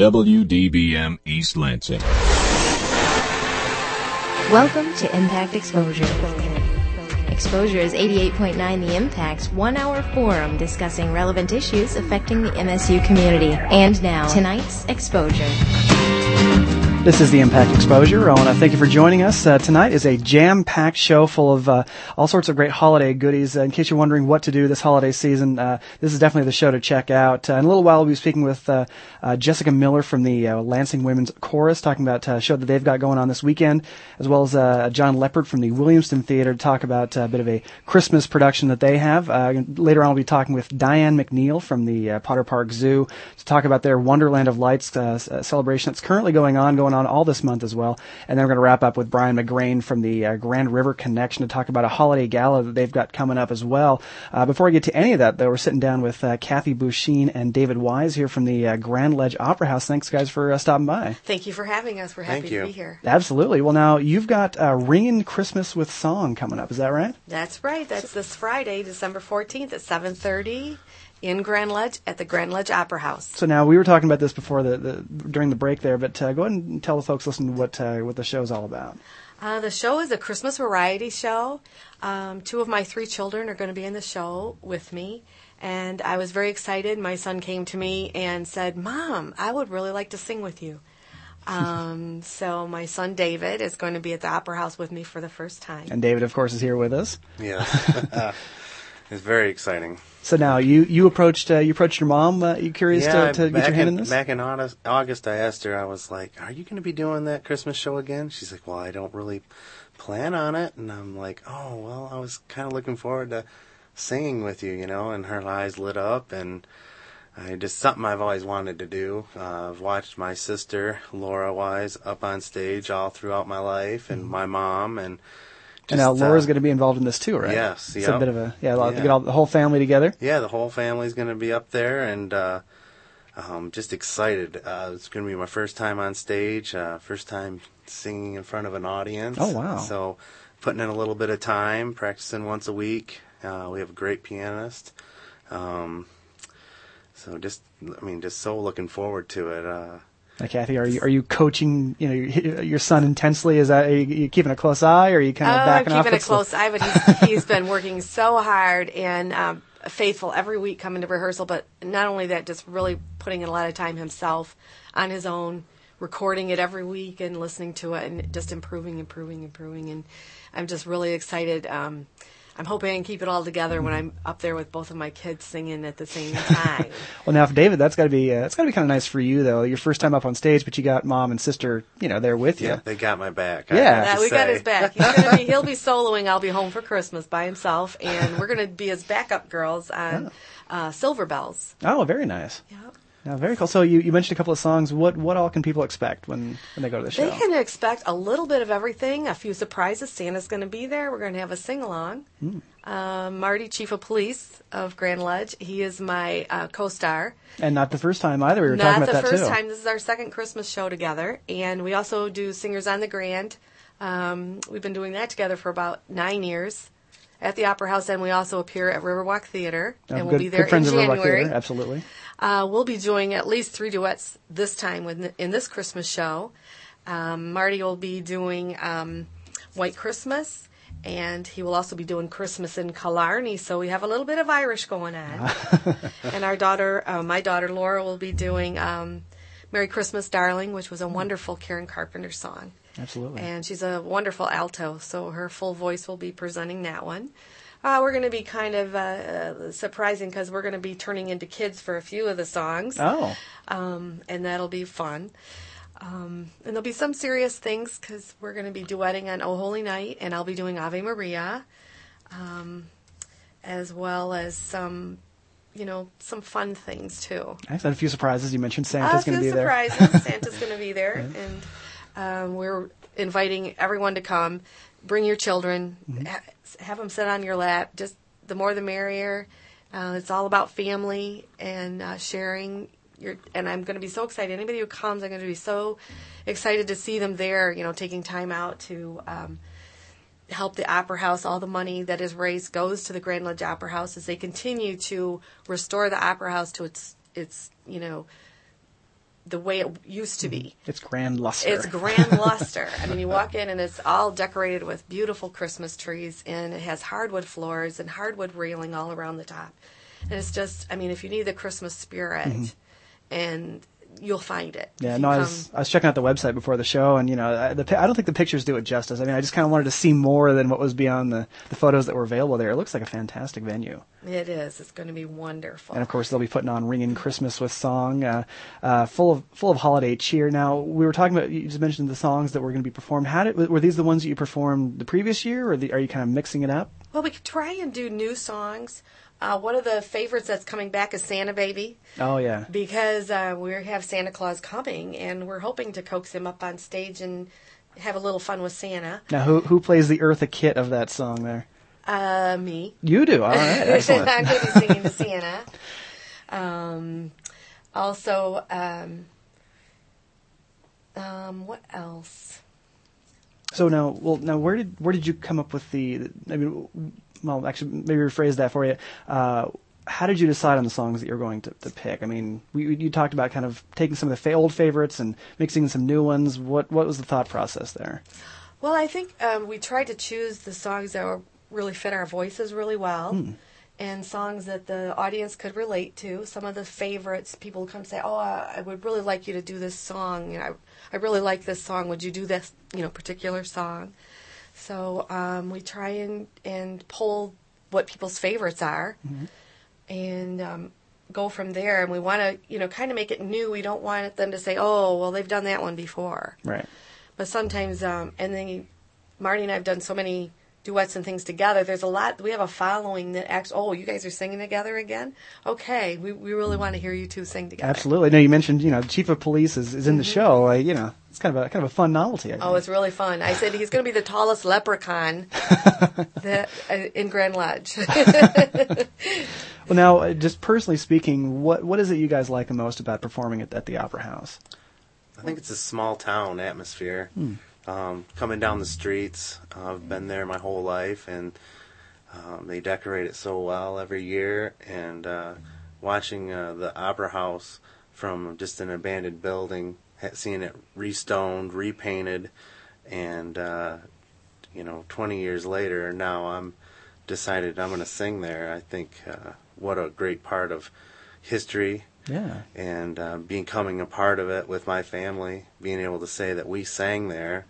WDBM East Lansing. Welcome to Impact Exposure. Exposure is 88.9 The Impact's one hour forum discussing relevant issues affecting the MSU community. And now, tonight's Exposure. This is the Impact Exposure. I want to thank you for joining us. Uh, tonight is a jam-packed show full of uh, all sorts of great holiday goodies. Uh, in case you're wondering what to do this holiday season, uh, this is definitely the show to check out. Uh, in a little while, we'll be speaking with uh, Jessica Miller from the Lansing Women's Chorus, talking about a show that they've got going on this weekend, as well as John Lepard from the Williamston Theater to talk about a bit of a Christmas production that they have. later on, we'll be talking with Diane McNeil from the Potter Park Zoo to talk about their Wonderland of Lights celebration that's currently going on, going going on all this month as well. And then we're going to wrap up with Brian McGrain from the uh, Grand River Connection to talk about a holiday gala that they've got coming up as well. Uh, before I get to any of that, though, we're sitting down with uh, Kathy Bouchine and David Wise here from the uh, Grand Ledge Opera House. Thanks, guys, for uh, stopping by. Thank you for having us. We're happy Thank to be here. Absolutely. Well, now you've got uh, Ringing Christmas with Song coming up. Is that right? That's right. That's this Friday, December 14th at 7:30 in Grand Ledge at the Grand Ledge Opera House. So now we were talking about this before the, the during the break there, but uh, go ahead and tell the folks listening what uh, what the show's all about. Uh, the show is a Christmas variety show. Um, two of my three children are going to be in the show with me, and I was very excited. My son came to me and said, "Mom, I would really like to sing with you." Um, so my son David is going to be at the Opera House with me for the first time. And David, of course, is here with us. Yeah. it's very exciting. So now you you approached uh, you approached your mom. Uh, you curious yeah, to, to get your hand in, this? Back in August, August, I asked her. I was like, "Are you going to be doing that Christmas show again?" She's like, "Well, I don't really plan on it." And I'm like, "Oh, well, I was kind of looking forward to singing with you, you know." And her eyes lit up, and I just something I've always wanted to do. Uh, I've watched my sister Laura Wise up on stage all throughout my life, and mm-hmm. my mom, and and now Laura's uh, going to be involved in this too, right? Yes, it's a bit of a yeah, get all the whole family together. Yeah, the whole family's going to be up there, and uh, um, just excited. Uh, it's going to be my first time on stage, uh, first time singing in front of an audience. Oh wow! So putting in a little bit of time, practicing once a week. Uh, we have a great pianist. Um, so just, I mean, just so looking forward to it. Uh, now, Kathy, are you are you coaching you know your, your son intensely? Is that are you, you, keeping a close eye, or are you kind of oh, backing I'm off? keeping a close eye, but he's, he's been working so hard and um, faithful every week coming to rehearsal. But not only that, just really putting in a lot of time himself on his own, recording it every week and listening to it, and just improving, improving, improving. And I'm just really excited. Um, I'm hoping I can keep it all together when I'm up there with both of my kids singing at the same time. well, now for David, that's got to be uh, that's got to be kind of nice for you though. Your first time up on stage, but you got mom and sister, you know, there with you. Yeah, they got my back. Yeah, yeah we say. got his back. He's gonna be, he'll be soloing. I'll be home for Christmas by himself, and we're gonna be his backup girls on oh. uh, Silver Bells. Oh, very nice. Yep. Yeah, very cool. So you, you mentioned a couple of songs. What what all can people expect when, when they go to the show? They can expect a little bit of everything. A few surprises. Santa's going to be there. We're going to have a sing along. Mm. Uh, Marty, Chief of Police of Grand Ledge. He is my uh, co-star. And not the first time either. We were not talking about that too. Not the first time. This is our second Christmas show together, and we also do Singers on the Grand. Um, we've been doing that together for about nine years at the Opera House, and we also appear at Riverwalk Theater, oh, and good, we'll be there good friends in of January. Theater, absolutely. Uh, we'll be doing at least three duets this time in, in this Christmas show. Um, Marty will be doing um, White Christmas, and he will also be doing Christmas in Killarney. So we have a little bit of Irish going on. and our daughter, uh, my daughter Laura, will be doing um, "Merry Christmas, Darling," which was a wonderful Karen Carpenter song. Absolutely. And she's a wonderful alto, so her full voice will be presenting that one. Uh, we're going to be kind of uh, uh surprising because we're going to be turning into kids for a few of the songs. Oh. Um, and that'll be fun. Um, and there'll be some serious things because we're going to be duetting on Oh Holy Night, and I'll be doing Ave Maria, um, as well as some, you know, some fun things too. Excellent. A few surprises. You mentioned Santa's going to be there. A few surprises. Santa's going to be there, and um, we're inviting everyone to come. Bring your children. Mm-hmm. Ha- have them sit on your lap. Just the more the merrier. Uh, it's all about family and uh, sharing your. And I'm going to be so excited. Anybody who comes, I'm going to be so excited to see them there. You know, taking time out to. Um, help the Opera House. All the money that is raised goes to the Grand Ledge Opera House as they continue to restore the Opera House to its its you know the way it used to be. Mm. It's grand luster. It's grand luster. I mean, you walk in and it's all decorated with beautiful Christmas trees, and it has hardwood floors and hardwood railing all around the top. And it's just, I mean, if you need the Christmas spirit, mm-hmm. and you'll find it. Yeah, no, I was I was checking out the website before the show, and you know, I, the, I don't think the pictures do it justice. I mean, I just kind of wanted to see more than what was beyond the, the photos that were available there. It looks like a fantastic venue, It is. It's going to be wonderful. and of course, they'll be putting on "Ringing Christmas with Song," uh, uh, full of full of holiday cheer. Now, we were talking about you just mentioned the songs that were going to be performed. How did were these the ones that you performed the previous year, or the, are you kind of mixing it up? Well, we could try and do new songs. Uh, one of the favorites that's coming back is Santa Baby Oh yeah, because uh, we have Santa Claus coming, and we're hoping to coax him up on stage and have a little fun with Santa. now who who plays the Eartha Kitt of that song there? Uh, me. You do. All right, excellent. I'm going to be singing to Santa. Um, also, um, um, what else? So now, well, now where did where did you come up with the? I mean, well, actually, maybe rephrase that for you. Uh, how did you decide on the songs that you're going to, to pick? I mean, we, you talked about kind of taking some of the fa- old favorites and mixing in some new ones. What what was the thought process there? Well, I think um, we tried to choose the songs that were, really fit our voices really well. And songs that the audience could relate to. Some of the favorites, people come say, "Oh, I I would really like you to do this song. You know, I, I really like this song. Would you do this, you know, particular song?" So um, we try and and pull what people's favorites are, and um, go from there. And we want to, you know, kind of make it new. We don't want them to say, "Oh, well, they've done that one before." Right. But sometimes, um, and then Marty and I have done so many duets and things together. There's a lot. We have a following that acts. Oh, you guys are singing together again? Okay, we we really want to hear you two sing together. Absolutely. Now you mentioned, you know, chief of police is, is in the show. Like, you know, it's kind of a kind of a fun novelty. I Mm-hmm. Oh, think. it's really fun. I said he's going to be the tallest leprechaun that, uh, in Grand Ledge. well, now, uh, just personally speaking, what what is it you guys like the most about performing at, at the Opera House? I think it's a small town atmosphere. Um, coming down the streets, I've been there my whole life, and um, they decorate it so well every year. And uh, watching uh, the Opera House from just an abandoned building, seeing it restoned, repainted, and uh, you know, 20 years later, now I'm decided I'm going to sing there. I think uh, what a great part of history Yeah. and uh, becoming a part of it with my family, being able to say that we sang there,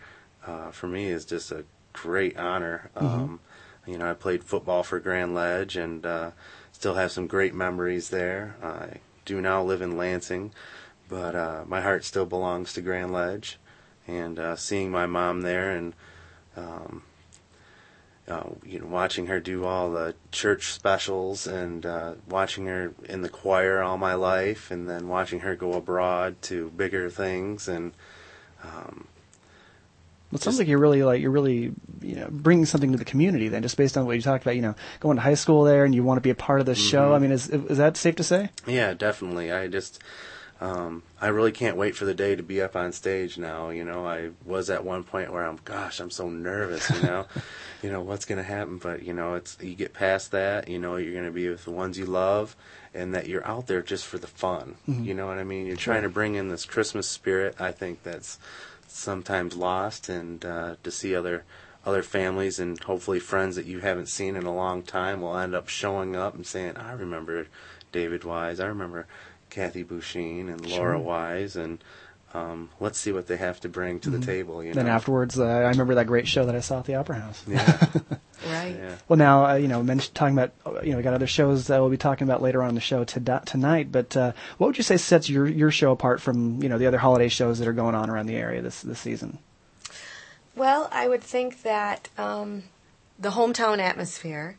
uh, for me is just a great honor. Um, you know, I played football for Grand Ledge and uh, still have some great memories there. I do now live in Lansing, but uh, my heart still belongs to Grand Ledge, and uh, seeing my mom there and um, uh, you know, watching her do all the church specials and uh, watching her in the choir all my life, and then watching her go abroad to bigger things, and um, Well, it sounds like you're really like you're really you know bringing something to the community then, just based on what you talked about. You know, going to high school there, and you want to be a part of this show. I mean, is is that safe to say? yeah, definitely. I just, um, I really can't wait for the day to be up on stage now. You know, I was at one point where I'm, gosh, I'm so nervous. You know, you know what's going to happen, but you know, it's you get past that. You know, you're going to be with the ones you love, and that you're out there just for the fun. You know what I mean? You're trying to bring in this Christmas spirit. I think that's sometimes lost, and uh, to see other other families and hopefully friends that you haven't seen in a long time will end up showing up and saying, "I remember David Wise. I remember Kathy Bouchine and Laura Wise, and um, let's see what they have to bring to the table." You know. Then afterwards, uh, I remember that great show that I saw at the Opera House. yeah, right. yeah. Well, now uh, you know, mention, talking about uh, you know, we got other shows that we'll be talking about later on in the show to, tonight. But uh, what would you say sets your your show apart from you know the other holiday shows that are going on around the area this this season? Well, I would think that um, the hometown atmosphere,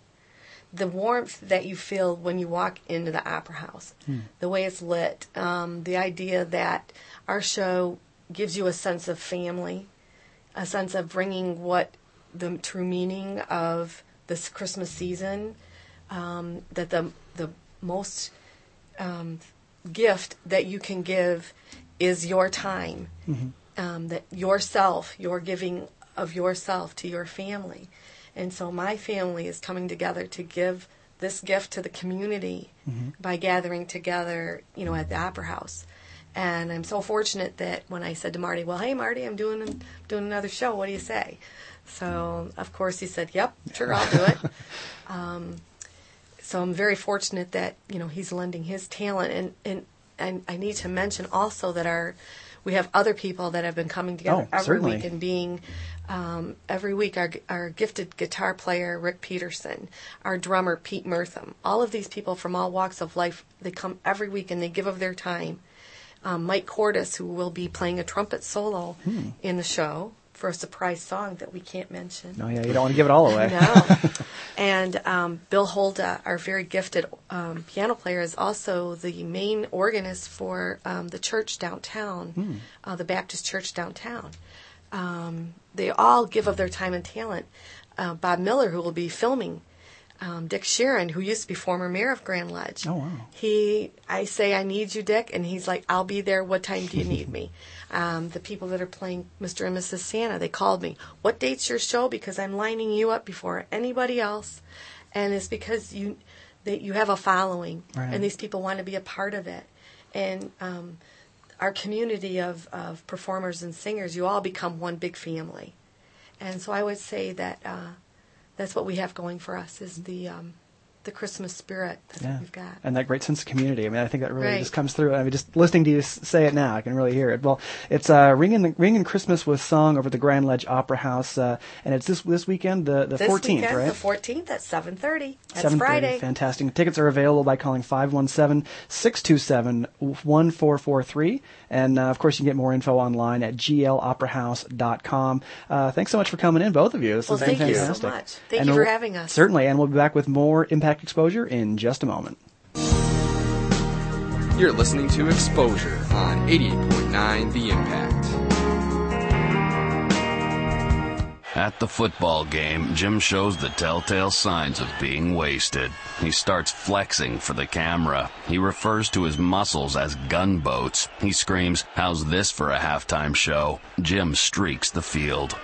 the warmth that you feel when you walk into the opera house, the way it's lit, um, the idea that our show gives you a sense of family, a sense of bringing what the true meaning of this Christmas season, um, that the the most um, gift that you can give is your time. Um, that yourself, your giving of yourself to your family. And so my family is coming together to give this gift to the community by gathering together, you know, at the Opera House. And I'm so fortunate that when I said to Marty, "Well, hey Marty, I'm doing doing another show. What do you say?" So of course he said, "Yep, sure, I'll do it." um, so I'm very fortunate that you know he's lending his talent, and and, and I need to mention also that our we have other people that have been coming together Oh, every certainly. week and being um, every week our our gifted guitar player Rick Peterson, our drummer Pete Murtham, all of these people from all walks of life they come every week and they give of their time. Um, Mike Cordis, who will be playing a trumpet solo Hmm. in the show for a surprise song that we can't mention. Oh yeah, you don't want to give it all away. No. and um, Bill Holda, our very gifted um, piano player, is also the main organist for um, the church downtown, uh, the Baptist church downtown. Um, they all give of their time and talent. Uh, Bob Miller, who will be filming, um, Dick Sharon, who used to be former mayor of Grand Ledge. Oh, wow. He, I say, I need you, Dick, and he's like, I'll be there. What time do you need me? Um, the people that are playing Mr. and Mrs. Santa, they called me. What date's your show? Because I'm lining you up before anybody else, and it's because you, that you have a following, Right. and these people want to be a part of it, and um, our community of of performers and singers, you all become one big family, and so I would say that. Uh, that's what we have going for us is the um, the Christmas spirit that Yeah. we've got. And that great sense of community. I mean, I think that really Right. just comes through. I mean, just listening to you say it now, I can really hear it. Well, it's uh, ringing ringing Christmas with song over the Grand Ledge Opera House, uh, and it's this this weekend, the the this 14th, weekend, right? the 14th at 7:30. That's 7:30. Friday. Fantastic. Tickets are available by calling 517-627-1443. And, uh, of course, you can get more info online at gloperahouse.com. Uh, thanks so much for coming in, both of you. This Well, has been thank you so much. Thank And you for having us. Certainly. And we'll be back with more Impact Exposure in just a moment. You're listening to Exposure on 88.9 The Impact. At the football game, Jim shows the telltale signs of being wasted. He starts flexing for the camera. He refers to his muscles as gunboats. He screams, How's this for a halftime show? Jim streaks the field.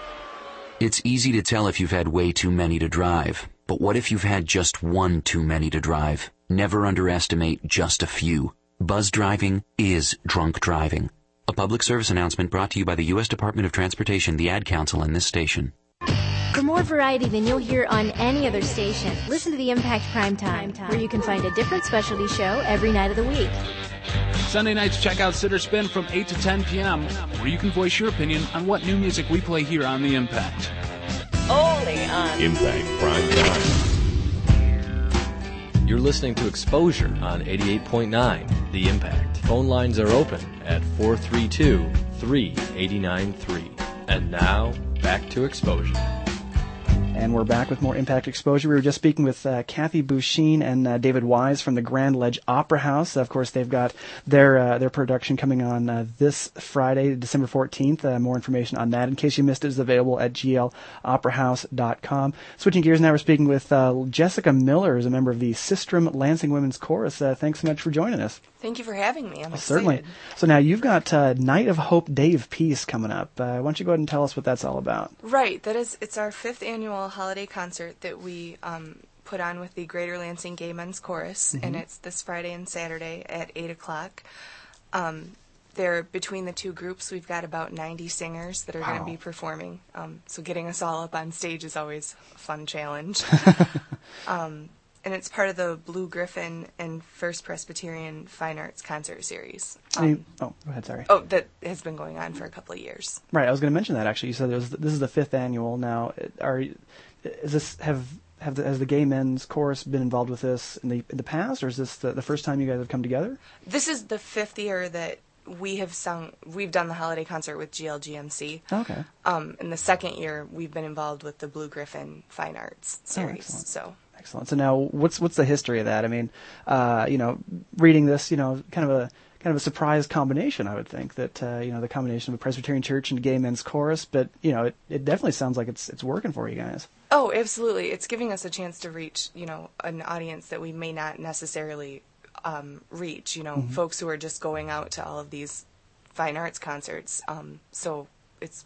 It's easy to tell if you've had way too many to drive. But what if you've had just one too many to drive? Never underestimate just a few. Buzz driving is drunk driving. A public service announcement brought to you by the U.S. Department of Transportation, the Ad Council, and this station. For more variety than you'll hear on any other station, listen to the Impact Prime Time, where you can find a different specialty show every night of the week. Sunday nights, check out Sitter Spin from 8 to 10 p.m., where you can voice your opinion on what new music we play here on The Impact. Impact Prime Time. You're listening to Exposure on 88.9 The Impact. Phone lines are open at 432 3893. And now, back to Exposure. And we're back with more Impact Exposure. We were just speaking with uh, Kathy Bouchine and uh, David Wise from the Grand Ledge Opera House. Of course, they've got their uh, their production coming on uh, this Friday, December 14th. Uh, more information on that, in case you missed it, is available at gloperahouse.com. Switching gears now, we're speaking with uh, Jessica Miller, who's a member of the Sistrum Lansing Women's Chorus. Uh, thanks so much for joining us. Thank you for having me. I'm excited. Certainly. So now you've got uh, Night of Hope Day of Peace coming up. Uh, why don't you go ahead and tell us what that's all about? Right. That is. It's our fifth annual holiday concert that we um, put on with the Greater Lansing Gay Men's Chorus, and Mhm. it's this Friday and Saturday at eight o'clock. Um, there, between the two groups, we've got about 90 singers that are going Wow. to be performing. Um, so getting us all up on stage is always a fun challenge. um, and it's part of the Blue Griffin and First Presbyterian Fine Arts Concert Series. Um, oh, go ahead. Sorry. oh, that has been going on for a couple of years. Right, I was going to mention that actually. You said was, this is the fifth annual now. Are is this have have the, has the gay men's chorus been involved with this in the in the past, or is this the, the first time you guys have come together? This is the fifth year that we have sung. We've done the holiday concert with GLGMC. Okay. Um, and the second year we've been involved with the Blue Griffin Fine Arts series. Oh, so Excellent. So now, what's what's the history of that? I mean, uh, you know, reading this, you know, kind of a kind of a surprise combination. I would think that uh, you know the combination of a Presbyterian church and gay men's chorus, but you know, it, it definitely sounds like it's it's working for you guys. Oh, absolutely. It's giving us a chance to reach, you know, an audience that we may not necessarily um, reach, you know, Mhm. folks who are just going out to all of these fine arts concerts. Um, so it's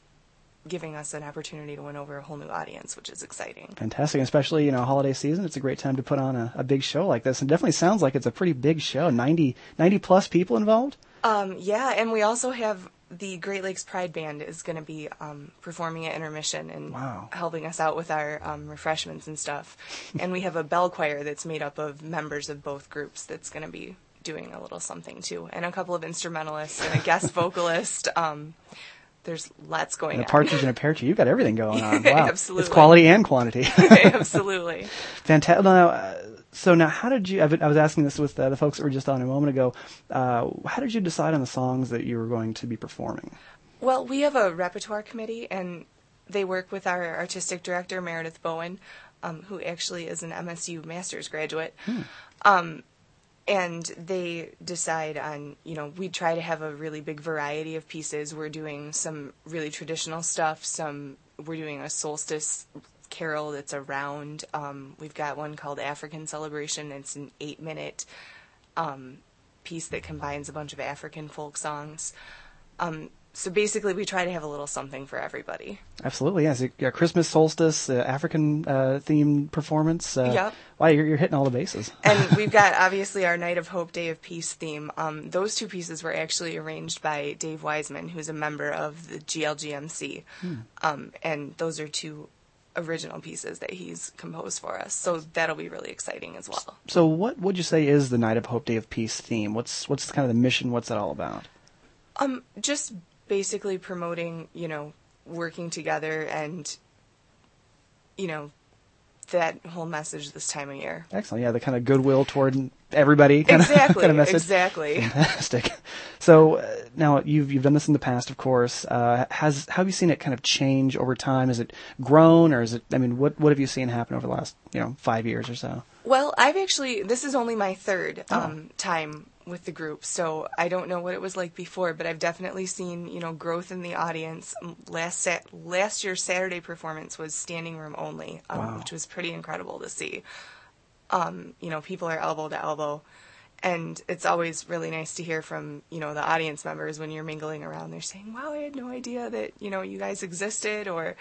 giving us an opportunity to win over a whole new audience, which is exciting. Fantastic, especially you know holiday season. It's a great time to put on a, a big show like this, and definitely sounds like it's a pretty big show. 90, 90 plus people involved. Um, yeah, and we also have the Great Lakes Pride Band is going to be um, performing at intermission and Wow. helping us out with our um, refreshments and stuff. and we have a bell choir that's made up of members of both groups that's going to be doing a little something too, and a couple of instrumentalists and a guest vocalist. Um, there's lots going And a on. partridge in a pear tree. You've got everything going on. Wow, Absolutely. it's quality and quantity. Absolutely. Fantastic. Now, uh, so now, how did you? I've been- I was asking this with uh, the folks that were just on a moment ago. Uh, how did you decide on the songs that you were going to be performing? Well, we have a repertoire committee, and they work with our artistic director, Meredith Bowen, um, who actually is an MSU master's graduate. Um, and they decide on, you know, we try to have a really big variety of pieces. We're doing some really traditional stuff, some, we're doing a solstice carol that's around. Um, we've got one called African Celebration. It's an eight minute um, piece that combines a bunch of African folk songs. Um, so basically, we try to have a little something for everybody. Absolutely, yes. Yeah, Christmas solstice, uh, African uh, themed performance. Uh, Yep. Wow, you're, you're hitting all the bases. And we've got obviously our Night of Hope, Day of Peace theme. Um, those two pieces were actually arranged by Dave Wiseman, who's a member of the GLGMC. Hmm. Um, and those are two original pieces that he's composed for us. So that'll be really exciting as well. So, what would you say is the Night of Hope, Day of Peace theme? What's what's kind of the mission? What's that all about? Um, just basically promoting, you know, working together and, you know, that whole message this time of year. Excellent. Yeah, the kind of goodwill toward everybody kind Exactly, of, kind of message. exactly. Fantastic. So uh, now you've you've done this in the past, of course. Uh, has how have you seen it kind of change over time? Has it grown, or is it? I mean, what what have you seen happen over the last you know five years or so? Well, I've actually this is only my third Oh. um, time with the group, so I don't know what it was like before, but I've definitely seen you know growth in the audience. Last sat- last year's Saturday performance was standing room only, um, Wow. which was pretty incredible to see. Um, you know, people are elbow to elbow. And it's always really nice to hear from, you know, the audience members when you're mingling around. They're saying, "Wow, I had no idea that, you know, you guys existed." Or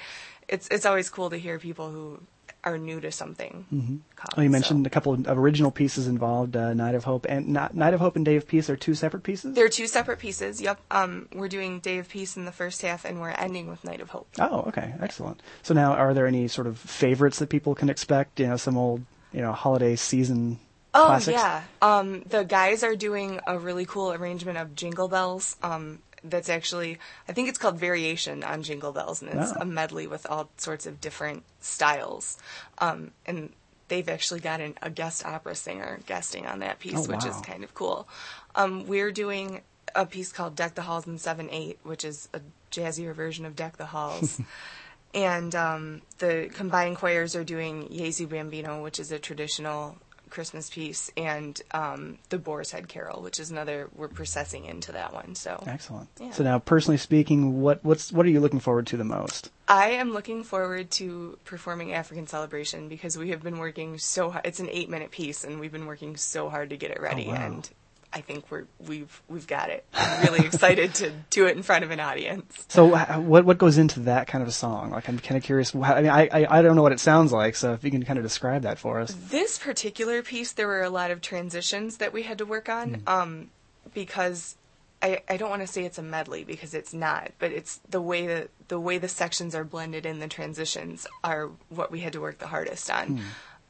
it's it's always cool to hear people who are new to something. Mm-hmm. Oh, you so. mentioned a couple of original pieces involved. Uh, Night of Hope and Not, Night of Hope and Day of Peace are two separate pieces. They're two separate pieces. Yep. Um, we're doing Day of Peace in the first half, and we're ending with Night of Hope. Oh, okay, excellent. So now, are there any sort of favorites that people can expect? You know, some old you know holiday season Oh classics. yeah. Um, the guys are doing a really cool arrangement of Jingle Bells. Um, that's actually I think it's called Variation on Jingle Bells, and it's Oh. a medley with all sorts of different styles. Um, and they've actually got an, a guest opera singer guesting on that piece, Oh, which is kind of cool. Um, we're doing a piece called Deck the Halls in Seven Eight, which is a jazzier version of Deck the Halls. and um, the combined choirs are doing Gesù Bambino, which is a traditional Christmas piece, and um, the Boar's Head Carol, which is another. We're processing into that one. So Excellent. Yeah. So now, personally speaking, what what's what are you looking forward to the most? I am looking forward to performing African Celebration because we have been working so hard. It's an eight-minute piece, and we've been working so hard to get it ready. Oh, wow. And I think we're we've we've got it. I'm really excited to do it in front of an audience. So, what what goes into that kind of a song? Like, I'm kind of curious. I mean, I, I I don't know what it sounds like. So, if you can kind of describe that for us. This particular piece, there were a lot of transitions that we had to work on um, because I, I don't want to say it's a medley because it's not, but it's the way that the way the sections are blended in the transitions are what we had to work the hardest on.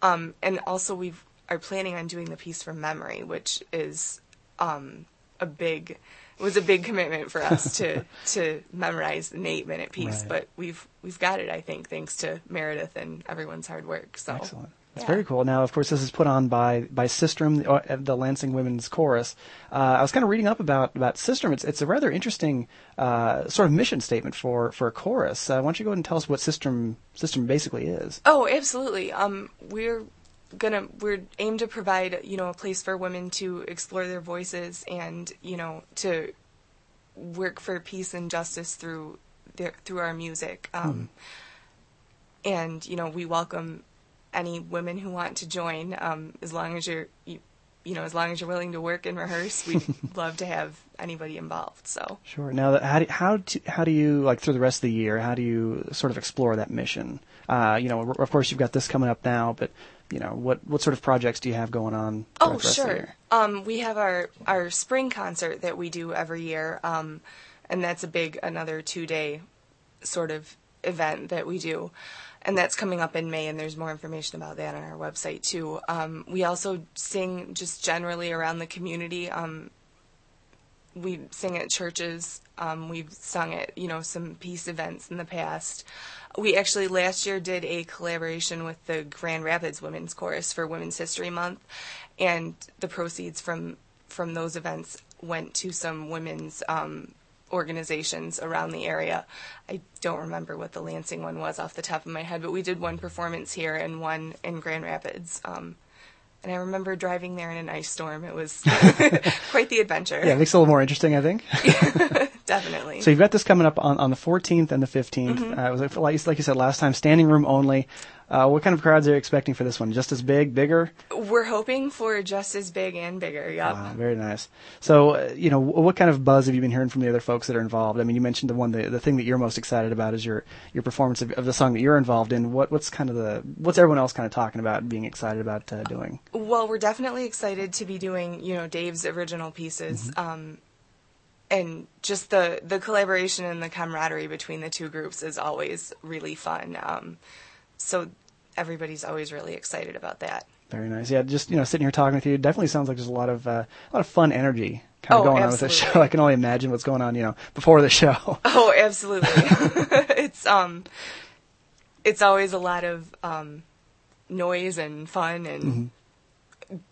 Um, and also, we are planning on doing the piece from memory, which is um, a big it was a big commitment for us to to memorize an eight minute piece, Right. but we've we've got it, I think, thanks to Meredith and everyone's hard work. So Excellent. That's yeah. very cool. Now, of course, this is put on by by Sistrum, the, uh, the Lansing Women's Chorus. Uh, I was kind of reading up about about Sistrum. It's it's a rather interesting uh, sort of mission statement for for a chorus. Uh, why don't you go ahead and tell us what Sistrum Sistrum basically is? Oh, absolutely. Um, we're gonna we're aimed to provide you know a place for women to explore their voices and you know to work for peace and justice through their through our music. Um, And you know we welcome any women who want to join um, as long as you're you, you know, as long as you're willing to work and rehearse, we'd love to have anybody involved. So Sure. Now, that- how do, how do, how do you like through the rest of the year? How do you sort of explore that mission? Uh, you know, of course, you've got this coming up now, but you know, what what sort of projects do you have going on? Oh, the rest the sure. Um, we have our our spring concert that we do every year, um, and that's a big another two day sort of event that we do, and that's coming up in May. And there's more information about that on our website too. Um, we also sing just generally around the community. We sing at churches. Um, we've sung at you know some peace events in the past. We actually last year did a collaboration with the Grand Rapids Women's Chorus for Women's History Month, and the proceeds from from those events went to some women's um, organizations around the area. I don't remember what the Lansing one was off the top of my head, but we did one performance here and one in Grand Rapids. Um, and I remember driving there in an ice storm. It was quite the adventure. Yeah, it makes it a little more interesting, I think. Definitely. So you've got this coming up on, on the 14th and the 15th. Mhm. Uh, it was like, like you said last time, standing room only. Uh, what kind of crowds are you expecting for this one? Just as big, bigger? We're hoping for just as big and bigger. Yep. Wow, very nice. So, uh, you know, what kind of buzz have you been hearing from the other folks that are involved? I mean, you mentioned the one, the, the thing that you're most excited about is your your performance of, of the song that you're involved in. What what's kind of the what's everyone else kind of talking about, being excited about uh, doing? Well, we're definitely excited to be doing, you know, Dave's original pieces. Um, and just the, the collaboration and the camaraderie between the two groups is always really fun. Um, so everybody's always really excited about that. Very nice. Yeah, just you know, sitting here talking with you, definitely sounds like there's a lot of uh, a lot of fun energy kind of Oh, going on with the show. I can only imagine what's going on, you know, before the show. Oh, absolutely. it's um, it's always a lot of um, noise and fun and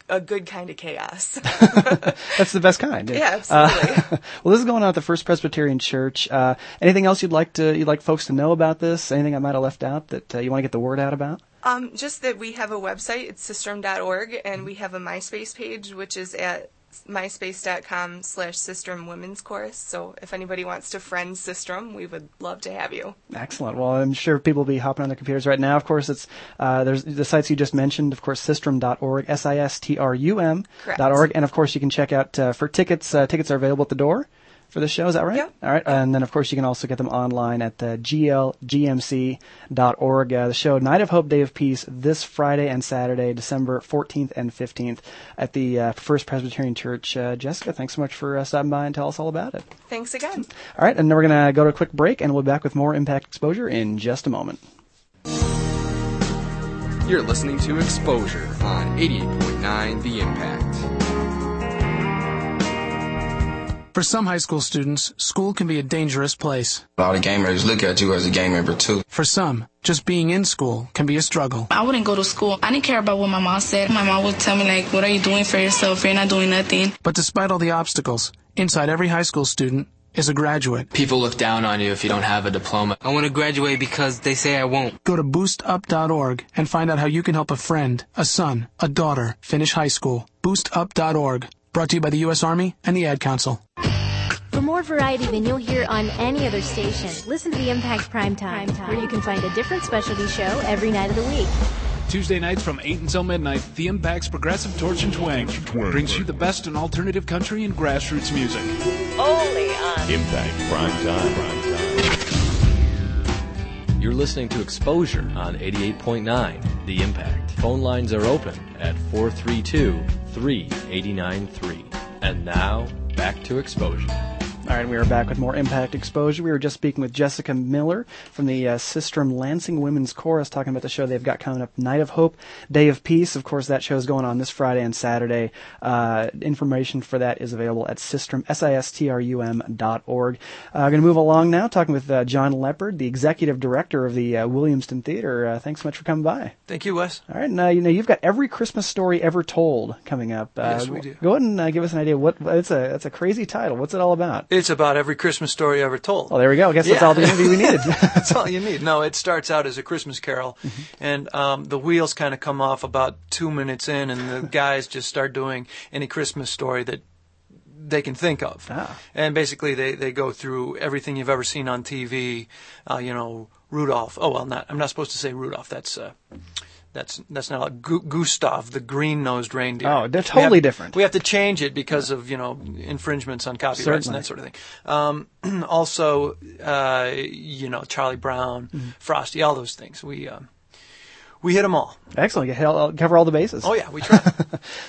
a good kind of chaos. That's the best kind. Yeah, Uh, absolutely. well, this is going on at the First Presbyterian Church. Uh, anything else you'd like to you'd like folks to know about this? Anything I might have left out that uh, you want to get the word out about? Um, just that we have a website, it's sistrum.org, and we have a MySpace page, which is at myspace.com slash Sistrum Women's Chorus. So if anybody wants to friend Sistrum, we would love to have you. Excellent. Well, I'm sure people will be hopping on their computers right now. Of course, it's uh, there's the sites you just mentioned. Of course, sistrum.org, s-i-s-t-r-u-m Correct. dot org, and of course you can check out uh, for tickets. Uh, tickets are available at the door for the show. Is that right? Yeah. All right. And then of course you can also get them online at uh, glgmc.org. Uh, the show Night of Hope, Day of Peace this Friday and Saturday, December 14th and 15th at the uh, First Presbyterian Church. Uh, Jessica, thanks so much for uh, stopping by and tell us all about it. Thanks again. All right, and then we're going to go to a quick break, and we'll be back with more Impact Exposure in just a moment. You're listening to Exposure on 88.9 The Impact. For some high school students, school can be a dangerous place. All the gamers look at you as a gang member too. For some, just being in school can be a struggle. I wouldn't go to school. I didn't care about what my mom said. My mom would tell me like, what are you doing for yourself? You're not doing nothing. But despite all the obstacles, inside every high school student is a graduate. People look down on you if you don't have a diploma. I want to graduate because they say I won't. Go to boostup.org and find out how you can help a friend, a son, a daughter finish high school. Boostup.org. Brought to you by the U.S. Army and the Ad Council. For more variety than you'll hear on any other station, listen to the Impact Prime Time, where you can find a different specialty show every night of the week. Tuesday nights from 8 until midnight, The Impact's Progressive Torch and Twang brings you the best in alternative country and grassroots music. Only on Impact Prime Time. You're listening to Exposure on 88.9 The Impact. Phone lines are open at 432 3893. And now, back to Exposure. All right, we are back with more Impact Exposure. We were just speaking with Jessica Miller from the uh, Sistrum Lansing Women's Chorus, talking about the show they've got coming up, Night of Hope, Day of Peace. Of course, that show is going on this Friday and Saturday. Uh, information for that is available at Sistrum, S-I-S-T-R-U-M dot org. Uh, I'm going to move along now, talking with uh, John Lepard, the Executive Director of the uh, Williamston Theater. Uh, thanks so much for coming by. Thank you, Wes. All right, now you know you've got every Christmas story ever told coming up. Uh, Yes, we do. Go ahead and uh, give us an idea. What it's a it's a crazy title. What's it all about? It's about every Christmas story ever told. Well, there we go. I guess that's Yeah. all the interview we needed. that's all you need. No, it starts out as a Christmas carol, Mm-hmm. and um, the wheels kind of come off about two minutes in, and the guys just start doing any Christmas story that they can think of. Ah. And basically, they, they go through everything you've ever seen on TV. Uh, you know, Rudolph. Oh well, not I'm not supposed to say Rudolph. That's uh, That's that's not like Gu- Gustav, the green-nosed reindeer. Oh, they're We totally have- different. We have to change it because of you know infringements on copyrights Certainly. and that sort of thing. Um, also, uh, you know Charlie Brown, Mm-hmm. Frosty, all those things. We um, we hit them all. Excellent. You hel- cover all the bases. Oh yeah, we try.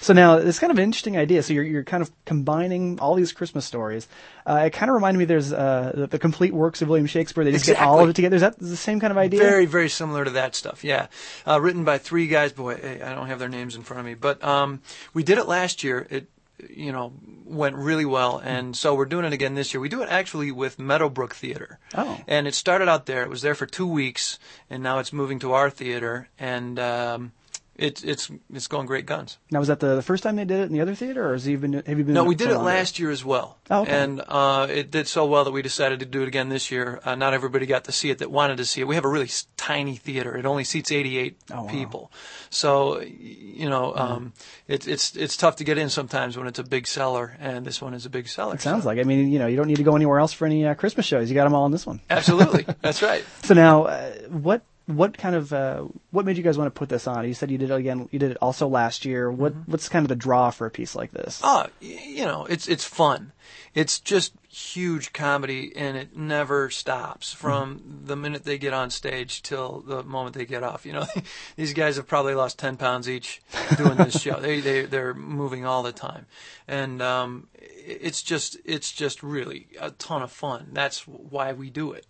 So now it's kind of an interesting idea. So you're you're kind of combining all these Christmas stories. Uh, it kind of reminded me. There's uh, the, the complete works of William Shakespeare. They just get all of it together. Is that the same kind of idea? Very, very similar to that stuff. Yeah, uh, written by three guys. Boy, I I don't have their names in front of me, but um, we did it last year. It, you know, went really well, and so we're doing it again this year. We do it actually with Meadowbrook Theater. Oh. And it started out there. It was there for two weeks, and now it's moving to our theater, and um, it's it's it's going great guns. Now was that the, the first time they did it in the other theater, or has you been have you been? No, we did it last year as well. Oh, okay. And uh, it did so well that we decided to do it again this year. Uh, not everybody got to see it that wanted to see it. We have a really tiny theater. It only seats 88 Oh, wow. people. So, you know, um, it's it's it's tough to get in sometimes when it's a big seller, and this one is a big seller. It sounds like. I mean, you know, you don't need to go anywhere else for any uh, Christmas shows. You got them all in this one. Absolutely, that's right. So now, uh, what what kind of uh, what made you guys want to put this on? You said you did it again. You did it also last year. What Mm-hmm. what's kind of the draw for a piece like this? Ah, you know, it's it's fun. It's just huge comedy, and it never stops from the minute they get on stage till the moment they get off. You know, these guys have probably lost ten pounds each doing this show. They they they're moving all the time, and um, it's just it's just really a ton of fun. That's why we do it.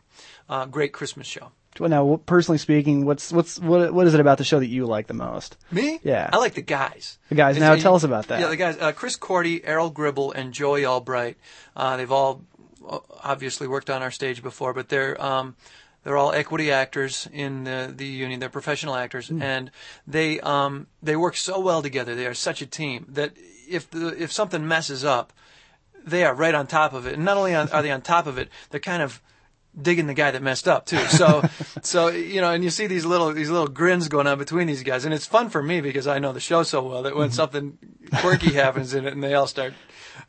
Uh, great Christmas show. Now, personally speaking, what's what's what what is it about the show that you like the most? Me? Yeah. I like the guys. The guys. Now, tell us about that. Yeah, the guys. Uh, Chris Cordy, Aral Gribble, and Joey Albright. Uh, they've all uh, obviously worked on our stage before, but they're um, they're all equity actors in the, the union. They're professional actors, Hmm. and they um, they work so well together. They are such a team that if the, if something messes up, they are right on top of it. And not only on, are they on top of it, they're kind of digging the guy that messed up too. So, so you know, and you see these little these little grins going on between these guys, and it's fun for me because I know the show so well that when mm-hmm. something quirky happens in it, and they all start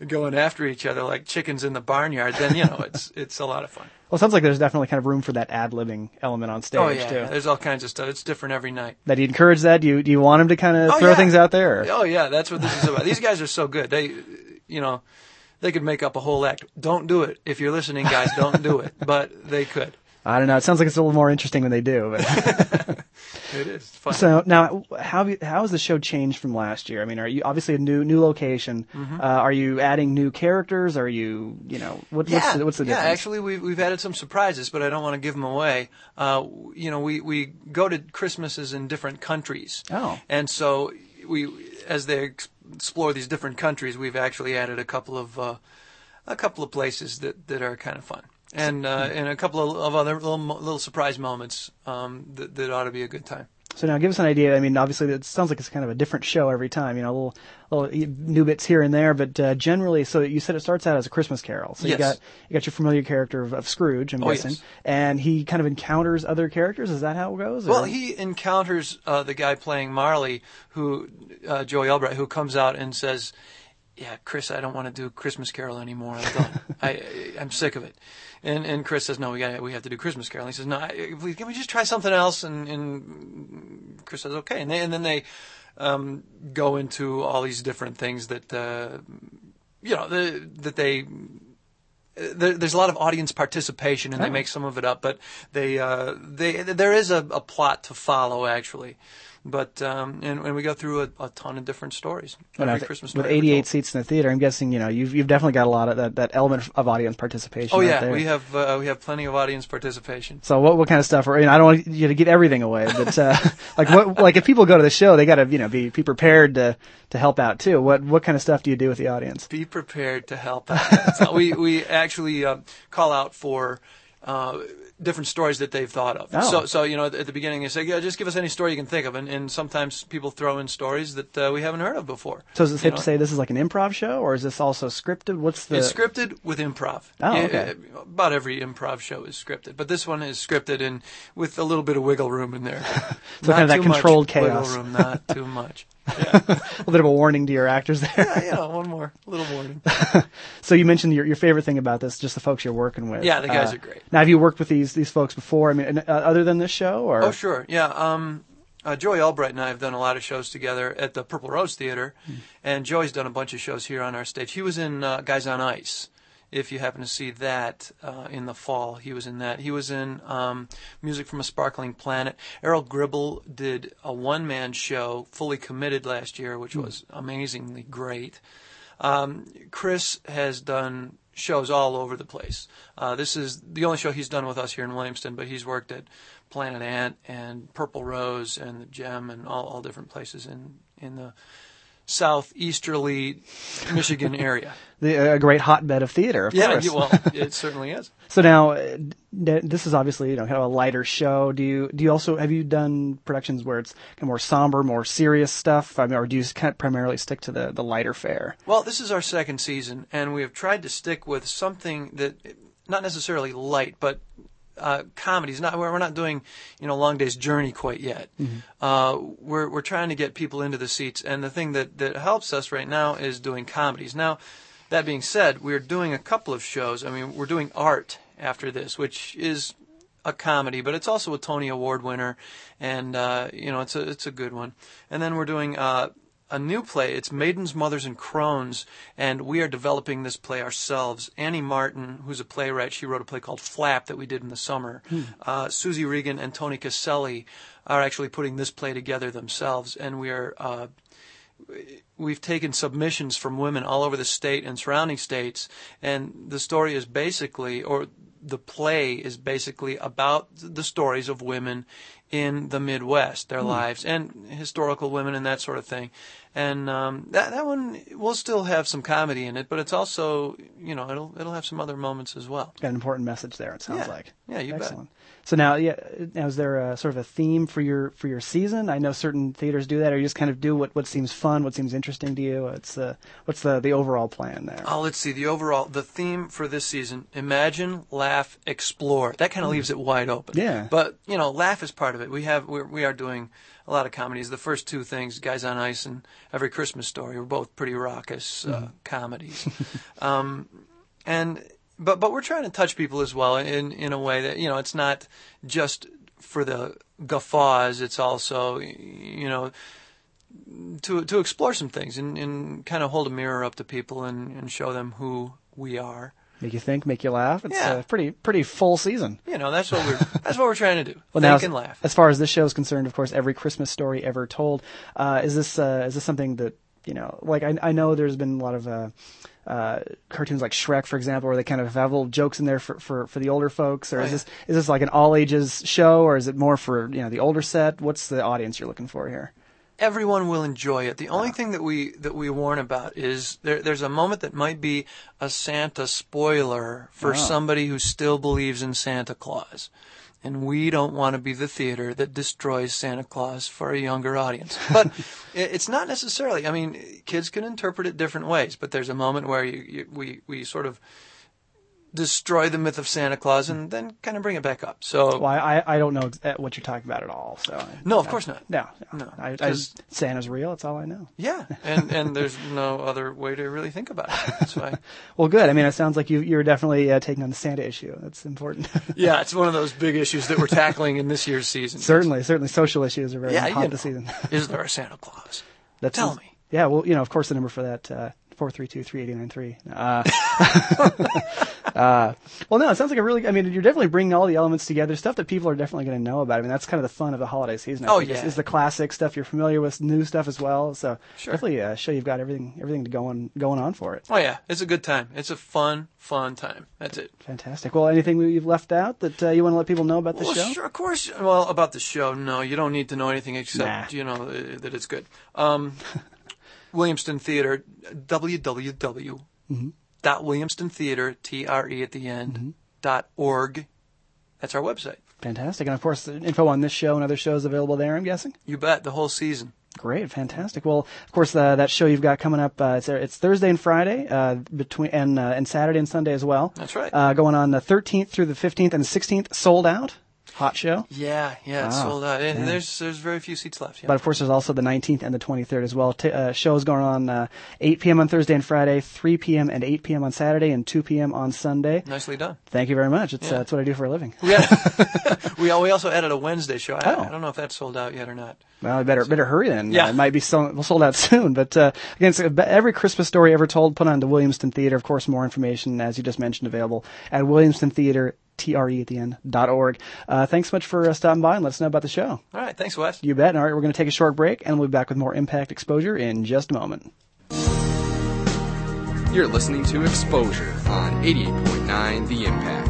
going after each other like chickens in the barnyard, then you know it's it's a lot of fun. Well, it sounds like there's definitely kind of room for that ad libbing element on stage oh yeah, too. yeah, there's all kinds of stuff. It's different every night. That you encourage that? Do you do you want them to kind of Oh, throw yeah. things out there? or- Oh yeah, that's what this is about. These guys are so good. They, you know, they could make up a whole act. Don't do it. If you're listening, guys, don't do it. But they could. I don't know. It sounds like it's a little more interesting when they do. But. It is fun. So now, how how has the show changed from last year? I mean, are you obviously a new new location? Mhm. Uh, are you adding new characters? Are you you know what, what's yeah, the, what's the yeah. difference? Actually, we've we've added some surprises, but I don't want to give them away. Uh, you know, we we go to Christmases in different countries. Oh. and so we as they explore these different countries, we've actually added a couple of uh, a couple of places that that are kind of fun. And uh, and a couple of, other little little surprise moments um, that, that ought to be a good time. So now, give us an idea. I mean, obviously, it sounds like it's kind of a different show every time. You know, a little little new bits here and there, but uh, generally, so you said it starts out as a Christmas Carol. So you got you got your familiar character of, of Scrooge, I'm Oh, guessing, yes. and he kind of encounters other characters. Is that how it goes? or- Well, he encounters uh, the guy playing Marley, who uh, Joey Albright, who comes out and says, "Yeah, Chris, I don't want to do Christmas Carol anymore. I'm done. I, I'm sick of it." And and Chris says, "No, we got we have to do Christmas Carol." And he says, "No, I, we- can we just try something else?" And, and Chris says, "Okay." And they, and then they um, go into all these different things that uh, you know the, that they there, there's a lot of audience participation, and they Oh. make some of it up. But they, uh, they, there is a, a plot to follow actually. But um, and, and we go through a, a ton of different stories. Every now, Christmas with story 88 told. seats in the theater, I'm guessing you know you've you've definitely got a lot of that, that element of audience participation. Oh yeah, we have uh, we have plenty of audience participation. So what what kind of stuff? Are, you know, I don't want you to get everything away, but uh, like what like if people go to the show, they got to you know be be prepared to to help out too. What what kind of stuff do you do with the audience? Be prepared to help out. so we we actually um, call out for. Uh, different stories that they've thought of. Oh. So, so you know, at the beginning, they say, "Yeah, just give us any story you can think of," and, and sometimes people throw in stories that uh, we haven't heard of before. So is it safe know? to say this is like an improv show, or is this also scripted? What's the? It's scripted with improv. Oh, Yeah, okay. uh, About every improv show is scripted, but this one is scripted and with a little bit of wiggle room in there. So Not kind of that too much controlled chaos. Wiggle room, not too much. a little bit of a warning to your actors there. Yeah, you know, one more little warning. so you mentioned your your favorite thing about this, just the folks you're working with. Yeah, the guys Uh, are great. Now, have you worked with these these folks before? I mean, uh, other than this show, or Oh, sure. Yeah. Um, uh, Joey Albright and I have done a lot of shows together at the Purple Rose Theater, and Joey's done a bunch of shows here on our stage. He was in uh, Guys on Ice. If you happen to see that uh, in the fall, he was in that. He was in um, Music from a Sparkling Planet. Aral Gribble did a one-man show, fully committed last year, which was amazingly great. Um, Chris has done shows all over the place. Uh, this is the only show he's done with us here in Williamston, but he's worked at Planet Ant and Purple Rose and the Gem and all, all different places in in the southeasterly Michigan area. The, a great hotbed of theater, of yeah, you- well, it certainly is. So now, uh, this is obviously you know kind of a lighter show. Do you do you also have you done productions where it's kind of more somber, more serious stuff? I mean, or do you kind of primarily stick to the the lighter fare? Well, this is our second season, and we have tried to stick with something that, not necessarily light, but uh, comedies. Not we're not doing, you know, Long Day's Journey quite yet. Uh, we're we're trying to get people into the seats, and the thing that that helps us right now is doing comedies. Now, that being said, we're doing a couple of shows. I mean, we're doing Art after this, which is a comedy, but it's also a Tony Award winner, and uh, you know, it's a it's a good one. And then we're doing. A new play. It's Maidens, Mothers, and Crones, and we are developing this play ourselves. Annie Martin, who's a playwright, she wrote a play called Flap that we did in the summer. Hmm. Uh, Suzi Regan and Tony Caselli are actually putting this play together themselves, and we are. Uh, We've taken submissions from women all over the state and surrounding states, and the story is basically, or the play is basically about the stories of women in the Midwest, their Hmm. lives, and historical women and that sort of thing. And um, that that one will still have some comedy in it, but it's also, you know, it'll it'll have some other moments as well. Got an important message there. It sounds Yeah. like. Yeah, you bet. Excellent. So now, yeah, now is there a, sort of a theme for your for your season? I know certain theaters do that, or you just kind of do what, what seems fun, what seems interesting to you. It's uh, what's the the overall plan there? Oh, let's see. The overall, the theme for this season: imagine, laugh, explore. That kind of leaves it wide open. Yeah. But you know, laugh is part of it. We have we're, we are doing a lot of comedies. The first two things, Guys on Ice and Every Christmas Story, were both pretty raucous uh, Mhm. comedies. um, and but but we're trying to touch people as well in in a way that you know it's not just for the guffaws. It's also you know to to explore some things and, and kind of hold a mirror up to people and, and show them who we are. Make you think, make you laugh. It's Yeah. a pretty pretty full season. You know, that's what we're that's what we're trying to do. Well, Think now, as, and laugh. as far as this show is concerned, of course, every Christmas story ever told. Uh, is this uh, is this something that you know? Like I, I know there's been a lot of uh, uh, cartoons like Shrek, for example, where they kind of have little jokes in there for, for, for the older folks. Or Oh, is yeah. this is this like an all ages show, or is it more for you know the older set? What's the audience you're looking for here? Everyone will enjoy it. The only thing that we that we warn about is there, there's a moment that might be a Santa spoiler for Oh. somebody who still believes in Santa Claus. And we don't want to be the theater that destroys Santa Claus for a younger audience. But it's not necessarily. I mean, kids can interpret it different ways. But there's a moment where you, you, we we sort of destroy the myth of Santa Claus and then kind of bring it back up. So Well, I I- don't know what you're talking about at all. So No, of course not. No, no. No, I, I, Santa's real. That's all I know. Yeah, and and there's no other way to really think about it. That's why. Well, good. I mean, it sounds like you you're definitely uh, taking on the Santa issue. That's important. yeah, it's one of those big issues that we're tackling in this year's season. certainly, certainly, social issues are very Yeah, hot you this season. Is there a Santa Claus? That's Tell me. Yeah, well, you know, of course, the number for that uh, four three two three eighty nine three. Uh, uh, well, no, it sounds like a really. I mean, you're definitely bringing all the elements together. Stuff that people are definitely going to know about. I mean, that's kind of the fun of the holiday season. I Oh, think, yeah. is, the classic stuff you're familiar with, new stuff as well. So Sure. definitely uh, show you've got everything everything to go on going on for it. Oh yeah, it's a good time. It's a fun, fun time. That's it. Fantastic. Well, anything you've left out that uh, you want to let people know about the well, show? sure, of course. Well, about the show, no, you don't need to know anything except Nah. you know that it's good. Um, Williamston Theater, www. Mhm. dot Williamston Theater, T R E at the end, Mm-hmm. dot org. That's our website. Fantastic. And of course, the info on this show and other shows available there. I'm guessing. You bet. The whole season. Great, fantastic. Well, of course, uh, that show you've got coming up, uh, it's, it's Thursday and Friday, uh, between and uh, and Saturday and Sunday as well. That's right. Uh, going on the 13th through the 15th and 16th, sold out. Hot show. Yeah, yeah, it's Wow. sold out, and Yeah. there's there's very few seats left. Yeah. But of course, there's also the 19th and the 23rd as well. T- uh, shows going on uh, 8 p.m. on Thursday and Friday, 3 p.m. and 8 p.m. on Saturday, and 2 p.m. on Sunday. Nicely done. Thank you very much. It's Yeah. uh, that's what I do for a living. Yeah. we we also added a Wednesday show. I, Oh. I don't know if that's sold out yet or not. Well, I better better hurry then. Yeah. It might be sold, sold out soon. But uh, again, so every Christmas story ever told put on the Williamston Theater. Of course, more information as you just mentioned available at Williamston Theater. TRE at the end, dot org. Uh, thanks so much for uh, stopping by and let us know about the show. All right, thanks, Wes. You bet. All right, we're going to take a short break and we'll be back with more impact exposure in just a moment. You're listening to Exposure on 88.9 The Impact.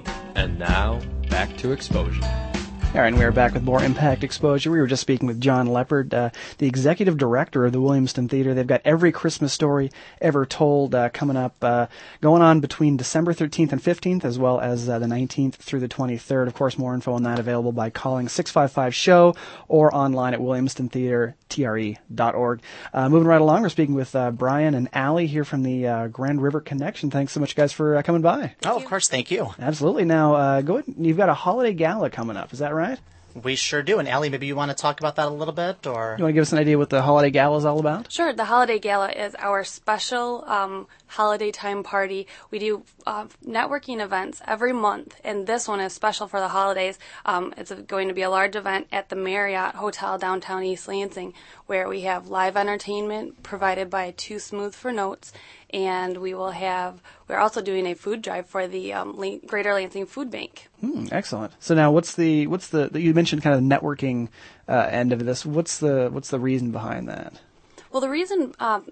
And now, back to Exposure. All right, and we are back with more Impact Exposure. We were just speaking with John Lepard, uh, the executive director of the Williamston Theater. They've got every Christmas story ever told uh, coming up, uh, going on between December 13th and 15th, as well as uh, the 19th through the 23rd. Of course, more info on that available by calling 655-SHOW or online at williamstontheatertre.org. Uh, moving right along, we're speaking with uh, Brian and Allie here from the uh, Grand River Connection. Thanks so much, guys, for uh, coming by. Oh, of course. Thank you. Absolutely. Now, uh, go ahead. You've got a holiday gala coming up. Is that right? We sure do. And Allie, maybe you want to talk about that a little bit, or You want to give us an idea what the holiday gala is all about? Sure. The Holiday Gala is our special um, holiday time party. We do uh, networking events every month, and this one is special for the holidays. Um, it's going to be a large event at the Marriott Hotel downtown East Lansing, where we have live entertainment provided by Too Smooth for Notes, and we will have. We're also doing a food drive for the um, La- Greater Lansing Food Bank. Hmm, excellent. So now, what's the what's the you mentioned kind of networking uh, end of this? What's the what's the reason behind that? Well, the reason, um,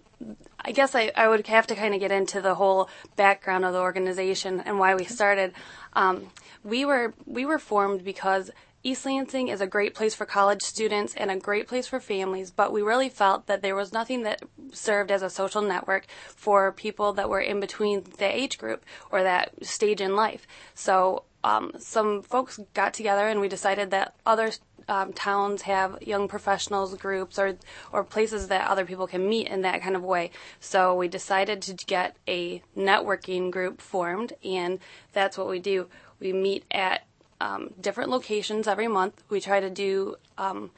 I guess I, I would have to kind of get into the whole background of the organization and why we started. Um, we were we were formed because East Lansing is a great place for college students and a great place for families, but we really felt that there was nothing that served as a social network for people that were in between the age group or that stage in life. So um, some folks got together and we decided that other um, towns have young professionals groups or or places that other people can meet in that kind of way. So we decided to get a networking group formed, and that's what we do. We meet at um, different locations every month. We try to do um,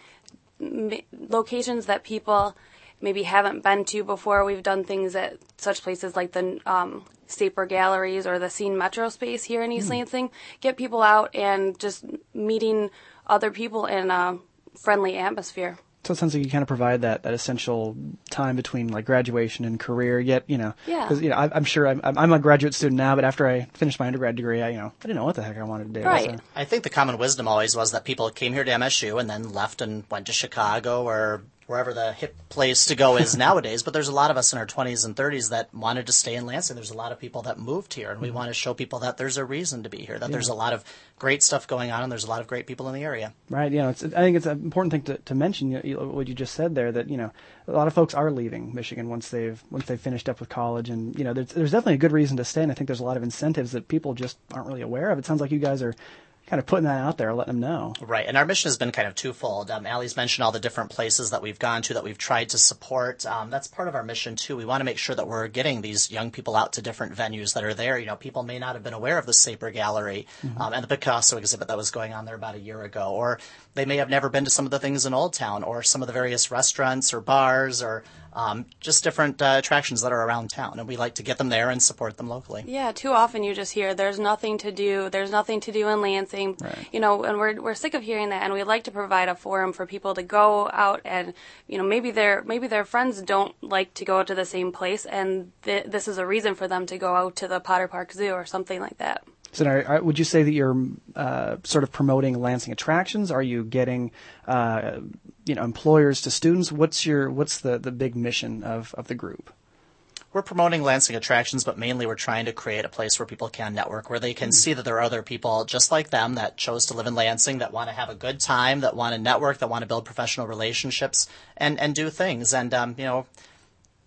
m- locations that people maybe haven't been to before. We've done things at such places like the um, Saper Galleries or the Scene Metro Space here in East Hmm. Lansing. Get people out and just meeting other people in a friendly atmosphere. So it sounds like you kind of provide that, that essential time between like graduation and career. Yet you know, Yeah. because you know, I, I'm sure I'm, I'm a graduate student now, but after I finished my undergrad degree, I you know, I didn't know what the heck I wanted to do. so- I think the common wisdom always was that people came here to MSU and then left and went to Chicago or wherever the hip place to go is nowadays. But there's a lot of us in our 20s and 30s that wanted to stay in Lansing. There's a lot of people that moved here, and we mm-hmm. want to show people that there's a reason to be here, that Yeah. there's a lot of great stuff going on, and there's a lot of great people in the area. Right. You know, it's, I think it's an important thing to, to mention. You know, what you just said there, that you know, a lot of folks are leaving Michigan once they've once they've finished up with college, and you know, there's there's definitely a good reason to stay. And I think there's a lot of incentives that people just aren't really aware of. It sounds like you guys are kind of putting that out there, letting them know. Right, and our mission has been kind of twofold. Um, Allie's mentioned all the different places that we've gone to that we've tried to support. Um, that's part of our mission too. We want to make sure that we're getting these young people out to different venues that are there. You know, people may not have been aware of the Saper Gallery um, and the Picasso exhibit that was going on there about a year ago, or they may have never been to some of the things in Old Town, or some of the various restaurants or bars or um, just different uh, attractions that are around town, and we like to get them there and support them locally. Yeah, too often you just hear there's nothing to do, there's nothing to do in Lansing, Right. you know, and we're we're sick of hearing that, and we'd like to provide a forum for people to go out and, you know, maybe their maybe their friends don't like to go to the same place, and th- this is a reason for them to go out to the Potter Park Zoo or something like that. So, are, are- would you say that you're uh, sort of promoting Lansing attractions? Are you getting, uh, you know, employers to students? What's your what's the, the big mission of, of the group? We're promoting Lansing attractions, but mainly we're trying to create a place where people can network, where they can see that there are other people just like them that chose to live in Lansing, that want to have a good time, that want to network, that want to build professional relationships, and and do things. And um, you know,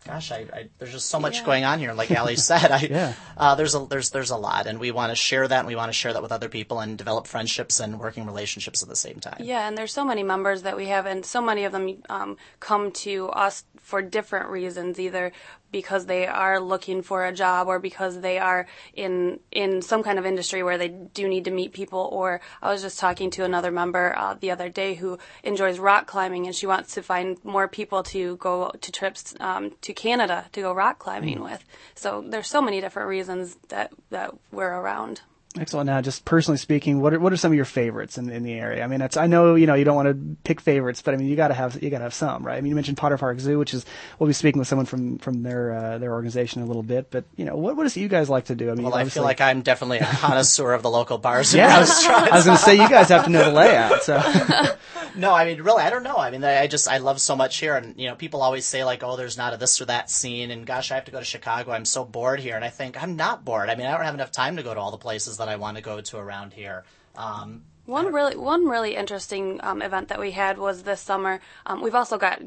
gosh, I, I there's just so much Yeah. going on here. Like Ali said, I, Yeah. uh, there's a there's there's a lot, and we want to share that, and we want to share that with other people, and develop friendships and working relationships at the same time. Yeah, and there's so many members that we have, and so many of them um, come to us for different reasons, either because they are looking for a job or because they are in in some kind of industry where they do need to meet people. Or I was just talking to another member uh, the other day who enjoys rock climbing, and she wants to find more people to go to trips um, to Canada to go rock climbing Mm. with. So there's so many different reasons that that we're around. Excellent. Now, just personally speaking, what are what are some of your favorites in, in the area? I mean, it's I know you know you don't want to pick favorites, but I mean you got to have you got to have some, right? I mean, you mentioned Potter Park Zoo, which is we'll be speaking with someone from from their uh, their organization in a little bit, but you know what what is it you guys like to do? I mean, Well, I feel like I'm definitely a connoisseur of the local bars. and yeah, I was, restaurants. I was going to say you guys have to know the layout. So no, I mean, really, I don't know. I mean, I I just I love so much here, and you know, people always say like, "Oh, there's not a this or that scene," and gosh, I have to go to Chicago. I'm so bored here, and I think I'm not bored. I mean, I don't have enough time to go to all the places that I want to go to around here. Um, One really one really interesting um, event that we had was this summer. Um, we've also got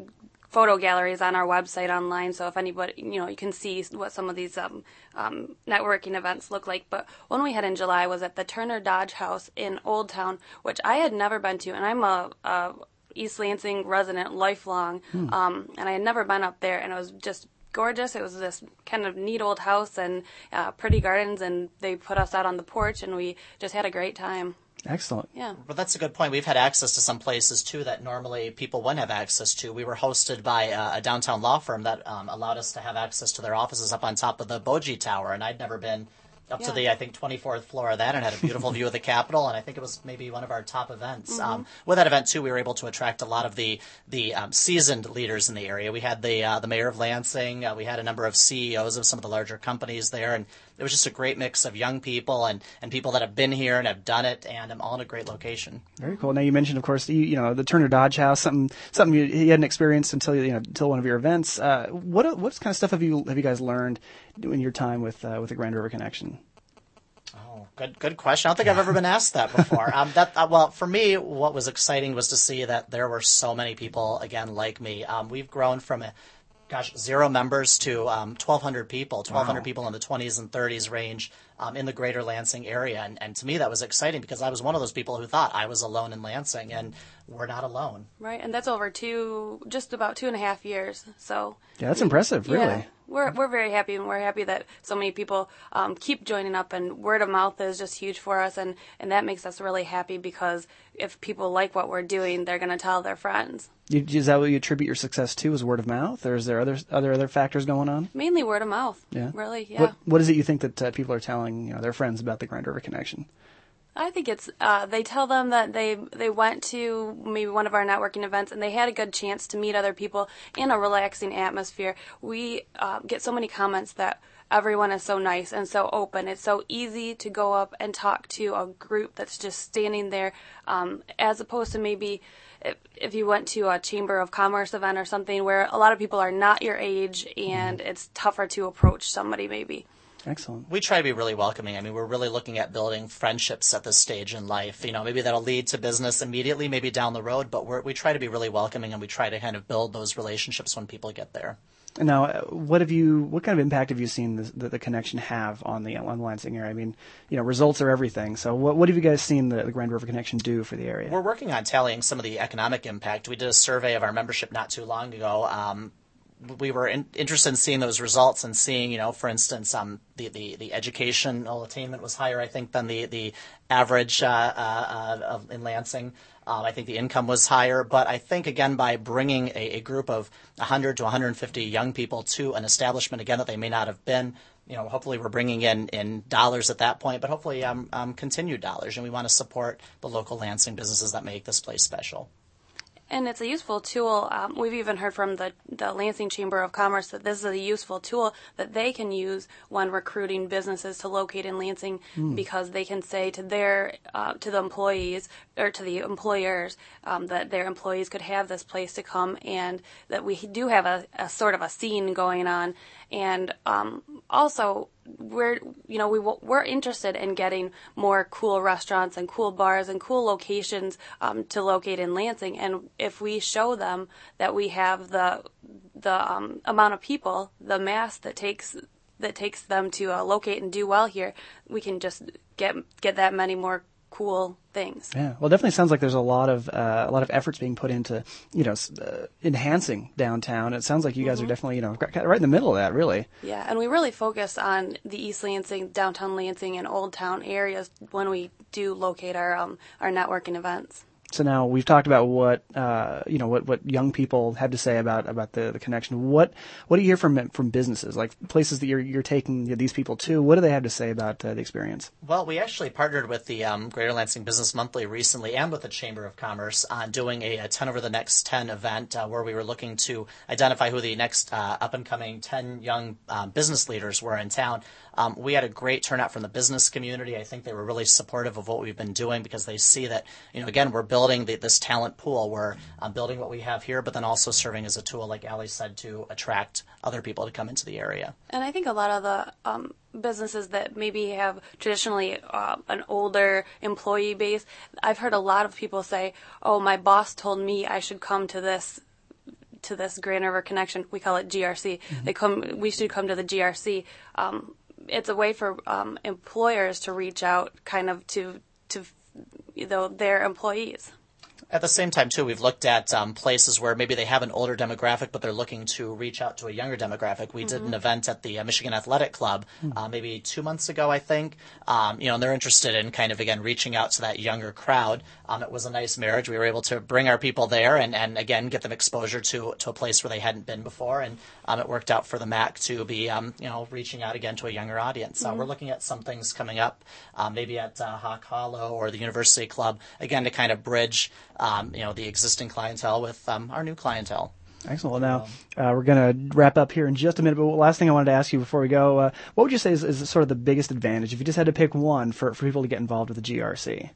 photo galleries on our website online, so if anybody you know you can see what some of these um, um, networking events look like. But one we had in July was at the Turner Dodge House in Old Town, which I had never been to, and I'm a, a East Lansing resident lifelong, Hmm. um, and I had never been up there, and it was just gorgeous. It was this kind of neat old house and uh, pretty gardens, and they put us out on the porch, and we just had a great time. excellent. Yeah. But that's a good point. We've had access to some places too that normally people wouldn't have access to. We were hosted by uh, a downtown law firm that um, allowed us to have access to their offices up on top of the Boji Tower, and I'd never been up to the I think 24th floor of that and had a beautiful view of the Capitol, and I think it was maybe one of our top events. Mhm. Um, with that event too, we were able to attract a lot of the the um, seasoned leaders in the area. We had the uh, the mayor of Lansing, uh, we had a number of CEOs of some of the larger companies there, and it was just a great mix of young people and, and people that have been here and have done it, and um, all in a great location. Very cool. Now you mentioned, of course, you, you know the Turner Dodge House, something something you, you hadn't experienced until you know until one of your events. Uh, what what kind of stuff have you have you guys learned in your time with uh, with the Grand River Connection? Good, good question. I don't think I've ever been asked that before. um, that uh, well, for me, what was exciting was to see that there were so many people again like me. Um, we've grown from a gosh zero members to um, 1,200 people, 1,200 Wow. people in the 20s and 30s range um, in the greater Lansing area, and, and to me that was exciting because I was one of those people who thought I was alone in Lansing, and we're not alone. Right, and that's over two, just about two and a half years. So Yeah, that's impressive, really. Yeah, we're we're very happy, and we're happy that so many people um, keep joining up, and word of mouth is just huge for us, and and that makes us really happy because if people like what we're doing, they're going to tell their friends. You, is that what you attribute your success to? Is word of mouth, or is there other other other factors going on? Mainly word of mouth. Yeah. Really, yeah. What what is it you think that uh, people are telling you know their friends about the Grand River Connection? I think it's uh, they tell them that they they went to maybe one of our networking events and they had a good chance to meet other people in a relaxing atmosphere. We uh, get so many comments that everyone is so nice and so open. It's so easy to go up and talk to a group that's just standing there, um, as opposed to maybe if, if you went to a chamber of commerce event or something where a lot of people are not your age and it's tougher to approach somebody maybe. Excellent. We try to be really welcoming. I mean, we're really looking at building friendships at this stage in life. You know, maybe that'll lead to business immediately, maybe down the road, but we're, we try to be really welcoming and we try to kind of build those relationships when people get there. Now, uh, what have you? What kind of impact have you seen the, the, the connection have on the on the Lansing area? I mean, you know, results are everything. So, what what have you guys seen the, the Grand River Connection do for the area? We're working on tallying some of the economic impact. We did a survey of our membership not too long ago. Um, we were in, interested in seeing those results and seeing, you know, for instance, um, the, the, the educational attainment was higher, I think, than the, the average uh, uh, of, in Lansing. Um, I think the income was higher, but I think again by bringing a, a group of 100 to 150 young people to an establishment again that they may not have been, you know, hopefully we're bringing in, in dollars at that point, but hopefully um, um, continued dollars, and we want to support the local Lansing businesses that make this place special. And it's a useful tool. Um, we've even heard from the, the Lansing Chamber of Commerce that this is a useful tool that they can use when recruiting businesses to locate in Lansing mm. because they can say to their uh, to the employees or to the employers um, that their employees could have this place to come and that we do have a, a sort of a scene going on and um, also we're you know we we're interested in getting more cool restaurants and cool bars and cool locations um, to locate in Lansing, and if we show them that we have the the um, amount of people, the mass that takes that takes them to uh, locate and do well here, we can just get get that many more cool things. Yeah, well, definitely sounds like there's a lot of uh, a lot of efforts being put into you know uh, enhancing downtown. It sounds like you guys mm-hmm. are definitely you know right in the middle of that, really. Yeah, and we really focus on the East Lansing, downtown Lansing, and Old Town areas when we do locate our um, our networking events. So now we've talked about what uh, you know what, what young people have to say about about the, the connection. What what do you hear from from businesses like places that you're you're taking these people to? What do they have to say about uh, the experience? Well, we actually partnered with the um, Greater Lansing Business Monthly recently and with the Chamber of Commerce on doing a, a 10 over the next 10 event uh, where we were looking to identify who the next uh, up and coming 10 young um, business leaders were in town. Um, we had a great turnout from the business community. I think they were really supportive of what we've been doing because they see that, you know, again, we're building the, this talent pool. We're um, building what we have here, but then also serving as a tool, like Ali said, to attract other people to come into the area. And I think a lot of the um, businesses that maybe have traditionally uh, an older employee base, I've heard a lot of people say, "Oh, my boss told me I should come to this to this Grand River Connection. We call it GRC. Mm-hmm. They come. We should come to the GRC. Um, it's a way for um, employers to reach out, kind of to to you know, their employees. At the same time, too, we've looked at um, places where maybe they have an older demographic, but they're looking to reach out to a younger demographic. We mm-hmm. did an mm-hmm. event at the uh, Michigan Athletic Club mm-hmm. uh, maybe two months ago, I think. Um, you know, and they're interested in kind of again reaching out to that younger crowd. Um, it was a nice marriage. We were able to bring our people there and, and again get them exposure to to a place where they hadn't been before, and um, it worked out for the MAC to be um, you know reaching out again to a younger audience. So mm-hmm. we're looking at some things coming up, uh, maybe at uh, Hawk Hollow or the University Club again to kind of bridge um, you know the existing clientele with um, our new clientele. Excellent. Now uh, we're going to wrap up here in just a minute. But last thing I wanted to ask you before we go, uh, what would you say is, is, sort of the biggest advantage if you just had to pick one for, for people to get involved with the GRC?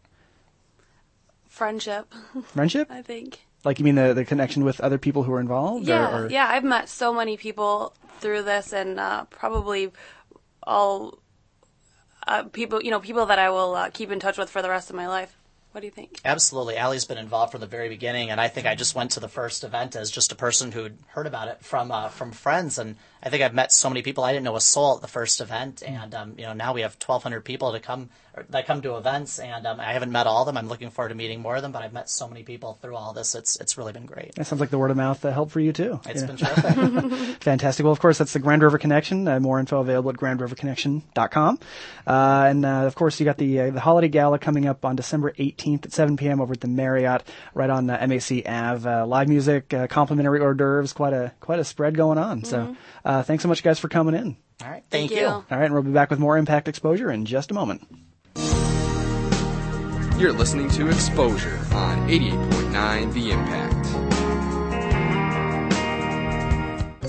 Friendship. Friendship. I think. Like you mean the the connection with other people who are involved? Yeah, or, or? yeah. I've met so many people through this, and uh, probably all uh, people, you know, people that I will uh, keep in touch with for the rest of my life. What do you think? Absolutely. Ali's been involved from the very beginning, and I think I just went to the first event as just a person who'd heard about it from uh, from friends, and I think I've met so many people I didn't know a soul at the first event, and um, you know now we have 1,200 people to come that come to events, and um, I haven't met all of them. I'm looking forward to meeting more of them, but I've met so many people through all this. It's it's really been great. That sounds like the word of mouth uh, helped for you too. It's yeah. been terrific. Fantastic. Well, of course, that's the Grand River Connection. Uh, more info available at grandriverconnection.com. Uh, and uh, of course, you got the uh, the holiday gala coming up on December 18th at 7 p.m. over at the Marriott, right on uh, MAC Ave. live music, complimentary hors d'oeuvres, quite a quite a spread going on. Mm-hmm. So, thanks so much, guys, for coming in. All right. Thank, Thank you. you. All right, and we'll be back with more Impact Exposure in just a moment. You're listening to Exposure on 88.9 The Impact.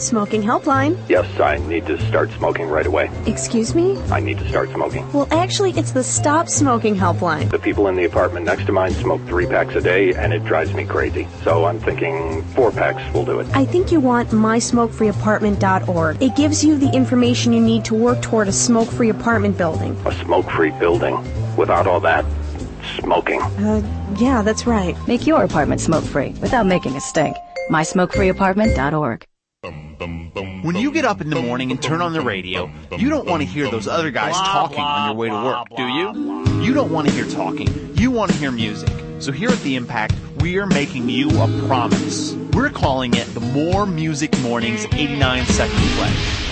Smoking helpline. Yes, I need to start smoking right away. Excuse me? I need to start smoking. Well, actually, it's the Stop Smoking helpline. The people in the apartment next to mine smoke three packs a day, and it drives me crazy. So I'm thinking four packs will do it. I think you want mysmokefreeapartment.org. It gives you the information you need to work toward a smoke free apartment building. A smoke free building? Without all that, smoking. Uh, yeah, that's right. Make your apartment smoke free without making a stink. MySmokeFreeApartment.org. When you get up in the morning and turn on the radio, you don't want to hear those other guys talking on your way to work, do you? You don't want to hear talking. You want to hear music. So here at The Impact, we are making you a promise. We're calling it the More Music Mornings 89 Second Play.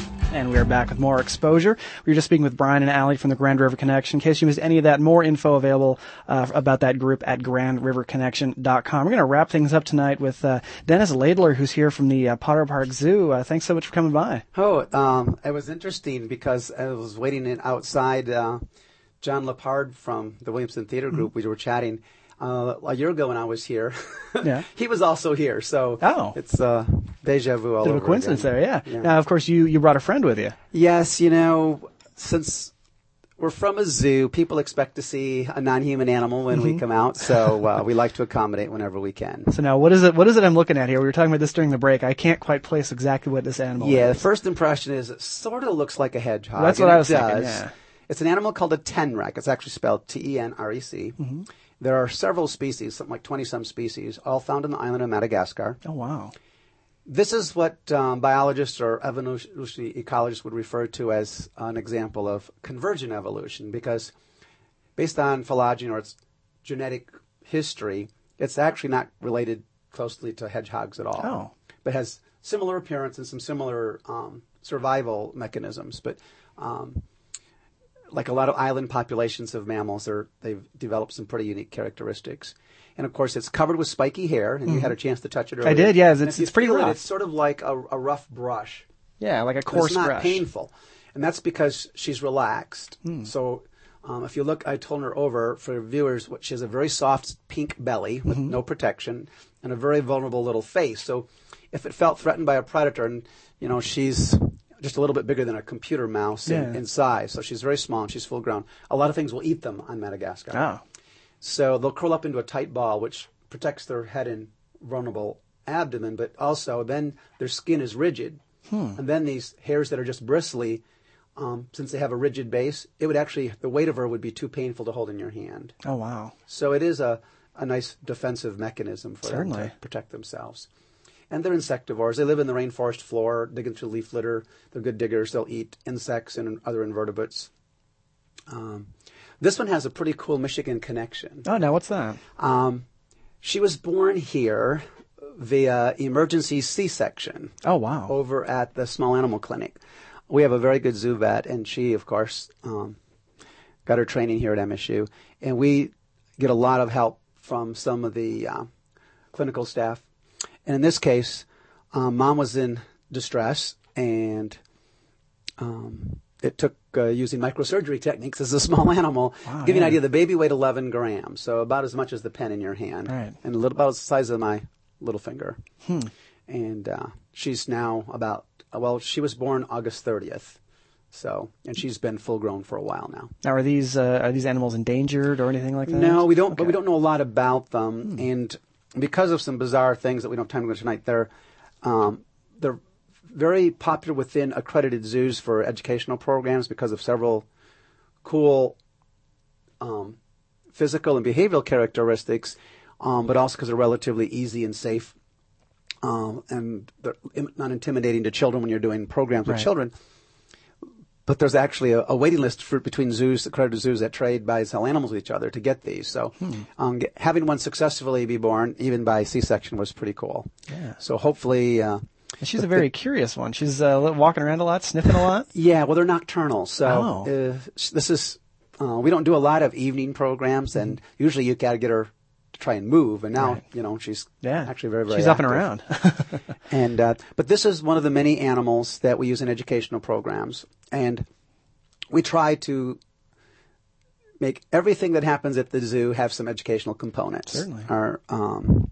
And we are back with more exposure. We were just speaking with Brian and Allie from the Grand River Connection. In case you missed any of that, more info available uh, about that group at grandriverconnection.com. We're going to wrap things up tonight with uh, Dennis Laidler, who's here from the uh, Potter Park Zoo. Uh, thanks so much for coming by. Oh, um, it was interesting because I was waiting in outside. Uh, John Lepard from the Williamson Theater Group, mm-hmm. we were chatting uh, a year ago when I was here. yeah. he was also here, so oh. it's uh, deja vu all Bit over of a coincidence again. there, yeah. yeah. Now, of course, you, you brought a friend with you. Yes, you know, since we're from a zoo, people expect to see a non-human animal when Mm-hmm. we come out, so uh, we like to accommodate whenever we can. So now, what is it? What is it I'm looking at here? We were talking about this during the break. I can't quite place exactly what this animal Yeah, is. the first impression is it sort of looks like a hedgehog. That's what I was thinking, yeah. It's an animal called a tenrec. It's actually spelled T-E-N-R-E-C. Mm-hmm. There are several species, something like 20 some species, all found on the island of Madagascar. Oh, wow. This is what um, biologists or evolutionary ecologists would refer to as an example of convergent evolution because based on phylogeny or its genetic history, it's actually not related closely to hedgehogs at all. Oh. But has similar appearance and some similar um, survival mechanisms. But um, like a lot of island populations of mammals, they're, they've developed some pretty unique characteristics. And of course, it's covered with spiky hair, and you Mhm. had a chance to touch it earlier. I did, yeah, it's- it's pretty feel it, rough. it's sort of like a, a rough brush. Yeah, like a coarse it's not brush. painful, and that's because she's relaxed. Hmm. So, um, if you look, I told her over for viewers, what she has a very soft pink belly with Mhm. no protection and a very vulnerable little face. So, if it felt threatened by a predator, and you know she's just a little bit bigger than a computer mouse in, Yeah. in size, so she's very small and she's full grown. A lot of things will eat them on Madagascar. Oh. So they'll curl up into a tight ball, which protects their head and vulnerable abdomen, but also then their skin is rigid. Hmm. And then these hairs that are just bristly, um, since they have a rigid base, it would actually, the weight of her would be too painful to hold in your hand. Oh, wow. So it is a, a nice defensive mechanism for them Certainly. to protect themselves. And they're insectivores. They live in the rainforest floor, digging through leaf litter. They're good diggers. They'll eat insects and other invertebrates. Um, this one has a pretty cool Michigan connection. Oh, now what's that? Um, she was born here via emergency C-section. Oh, wow. Over at the small animal clinic. We have a very good zoo vet, and she, of course, um, got her training here at MSU. And we get a lot of help from some of the uh, clinical staff. And in this case, um, mom was in distress, and um, it took uh, using microsurgery techniques as a small animal. Wow, Give you an idea, the baby weighed 11 grams, so about as much as the pen in your hand, Right. and a little about the size of my little finger. Hmm. And uh, she's now about well, she was born August 30th, so and she's been full grown for a while now. Now, are these uh, are these animals endangered or anything like that? No, we don't. But we don't know a lot about them, Hmm. and because of some bizarre things that we don't have time to go into tonight, they're um, they're very popular within accredited zoos for educational programs because of several cool um, physical and behavioral characteristics, um, but also because they're relatively easy and safe. Um, and they're not intimidating to children when you're doing programs with children. But there's actually a, a waiting list for between zoos, accredited zoos that trade, buy, sell animals with each other to get these. So Hmm. um, get, having one successfully be born, even by C-section, was pretty cool. Yeah. So hopefully, uh, She's a very curious one. She's uh, walking around a lot, sniffing a lot. yeah, well, they're nocturnal. So Oh. uh, this is uh, we don't do a lot of evening programs, and usually you got to get her try and move. And now. Right. you know she's Yeah. actually very very She's up and around. and uh, but this is one of the many animals that we use in educational programs, and we try to make everything that happens at the zoo have some educational components. Certainly. Our, um,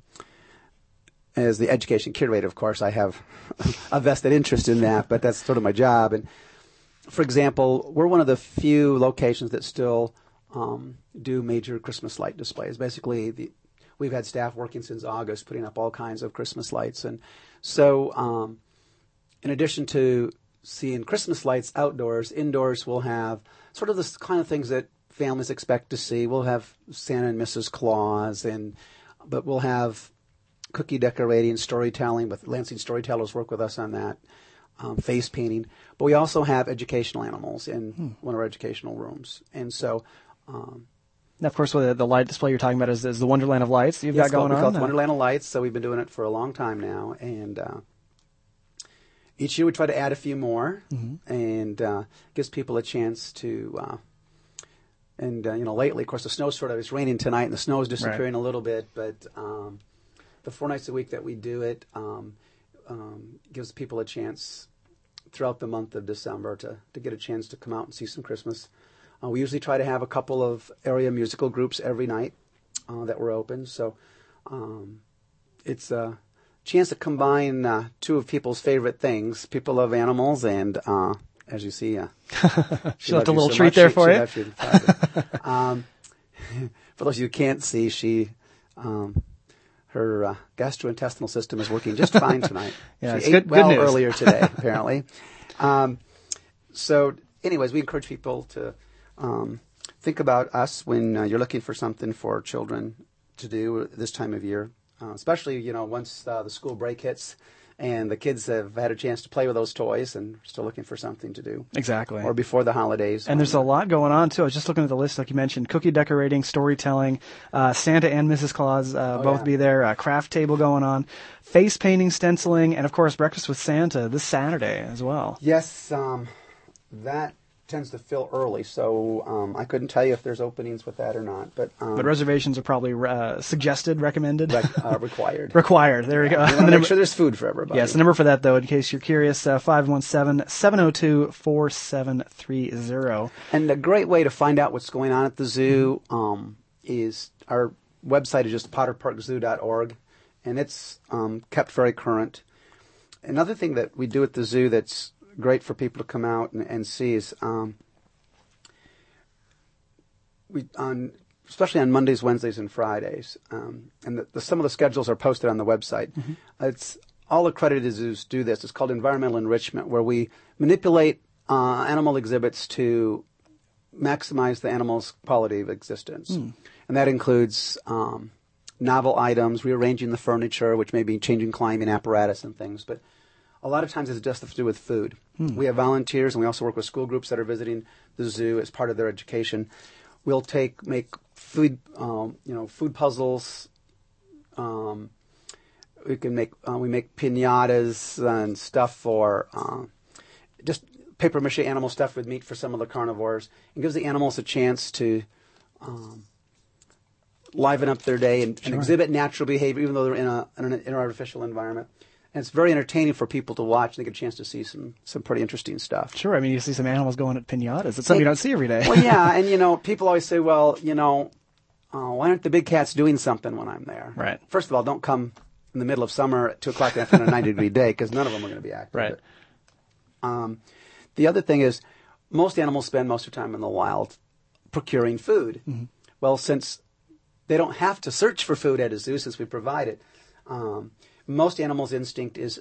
as the education curator, of course, I have a vested interest in that, but that's sort of my job. And for example, we're one of the few locations that still um, do major Christmas light displays. Basically, the, we've had staff working since August, putting up all kinds of Christmas lights, and so um, in addition to seeing Christmas lights outdoors, indoors we'll have sort of the kind of things that families expect to see. We'll have Santa and Mrs. Claus, and but we'll have cookie decorating, storytelling. With Lansing storytellers work with us on that. Um, face painting, but we also have educational animals in Hmm. one of our educational rooms, and so um, of course, the, the light display you're talking about is, is the Wonderland of Lights you've Yes, got going we call on. it the Wonderland of Lights. So we've been doing it for a long time now, and uh, each year we try to add a few more, Mhm. and uh, gives people a chance to. Uh, and uh, you know, lately, of course, the snow sort of it's raining tonight, and the snow is disappearing a little bit. But um, the four nights a week that we do it um, um, gives people a chance throughout the month of December to to get a chance to come out and see some Christmas. Uh, we usually try to have a couple of area musical groups every night uh, that we're open. So um, it's a chance to combine uh, two of people's favorite things. People love animals, and uh, as you see, uh, She left a little so treat much, there she- for she you. you um, for those of you who can't see, she. Um, her uh, gastrointestinal system is working just fine tonight. Yeah, she it's ate good- good well news. earlier today, apparently. Um, so, anyways, we encourage people to um, think about us when uh, you're looking for something for children to do this time of year, uh, especially you know once uh, the school break hits and the kids have had a chance to play with those toys and are still looking for something to do. Exactly. Or before the holidays. And there's a lot going on too. I was just looking at the list, like you mentioned, cookie decorating, storytelling, uh, Santa and Mrs. Claus uh, Oh, both yeah. be there. Uh, craft table going on, face painting, stenciling, and of course breakfast with Santa this Saturday as well. Yes, um, that tends to fill early, so um, I couldn't tell you if there's openings with that or not. But um, But reservations are probably uh, suggested, recommended, Rec- uh, required. required. There we go. We The to make number- sure there's food for everybody. Yes, the number for that though, in case you're curious, uh, 517-702-4730. And a great way to find out what's going on at the zoo um, is our website is just potterparkzoo.org, and it's um, kept very current. Another thing that we do at the zoo that's great for people to come out and, and see is um, we on especially on Mondays, Wednesdays, and Fridays, um, and the, the, some of the schedules are posted on the website. It's all accredited zoos do this. It's called environmental enrichment, where we manipulate uh, animal exhibits to maximize the animal's quality of existence, Hmm. and that includes um, novel items, rearranging the furniture, which may be changing climbing apparatus and things, but. A lot of times it's just to do with food. Hmm. We have volunteers, and we also work with school groups that are visiting the zoo as part of their education. We'll take make food, um, you know, food puzzles. Um, we can make uh, we make pinatas and stuff for uh, just paper mache animal stuff with meat for some of the carnivores. It gives the animals a chance to um, liven up their day and, and exhibit natural behavior, even though they're in, a, in an, in an artificial environment. And it's very entertaining for people to watch. and They get a chance to see some some pretty interesting stuff. Sure, I mean you see some animals going at pinatas. It's something you don't see every day. well, yeah, and you know, people always say, well, you know, uh, why aren't the big cats doing something when I'm there? Right. First of all, don't come in the middle of summer at two o'clock after a ninety degree day because none of them are going to be active. Right. But, um, the other thing is, most animals spend most of their time in the wild procuring food. Mm-hmm. Well, since they don't have to search for food at a zoo since we provide it, um, most animals' instinct is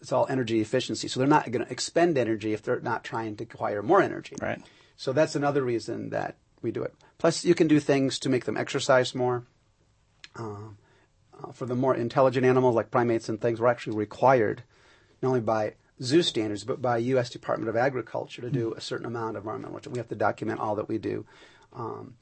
it's all energy efficiency. So they're not going to expend energy if they're not trying to acquire more energy. Right. So that's another reason that we do it. Plus, you can do things to make them exercise more. Um, uh, for the more intelligent animals like primates and things, we're actually required, not only by zoo standards, but by U.S. Department of Agriculture to do a certain amount of environmental. We have to document all that we do. Um,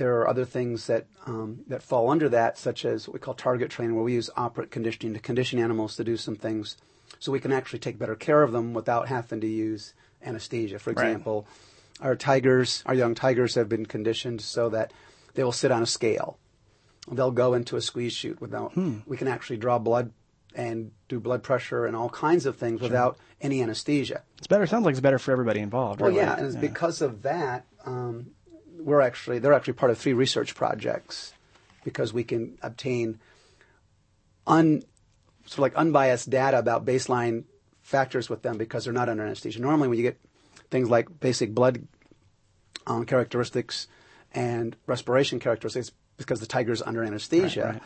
there are other things that um, that fall under that, such as what we call target training, where we use operant conditioning to condition animals to do some things, so we can actually take better care of them without having to use anesthesia. For Right. example, our tigers, our young tigers, have been conditioned so that they will sit on a scale. They'll go into a squeeze chute without. Hmm. We can actually draw blood and do blood pressure and all kinds of things without any anesthesia. It's better. Sounds like it's better for everybody involved. Well, really. yeah, and it's because of that, um, we're actually they're actually part of three research projects because we can obtain un sort of like unbiased data about baseline factors with them because they're not under anesthesia. Normally, when you get things like basic blood um, characteristics and respiration characteristics, because the tiger's under anesthesia. Right, right.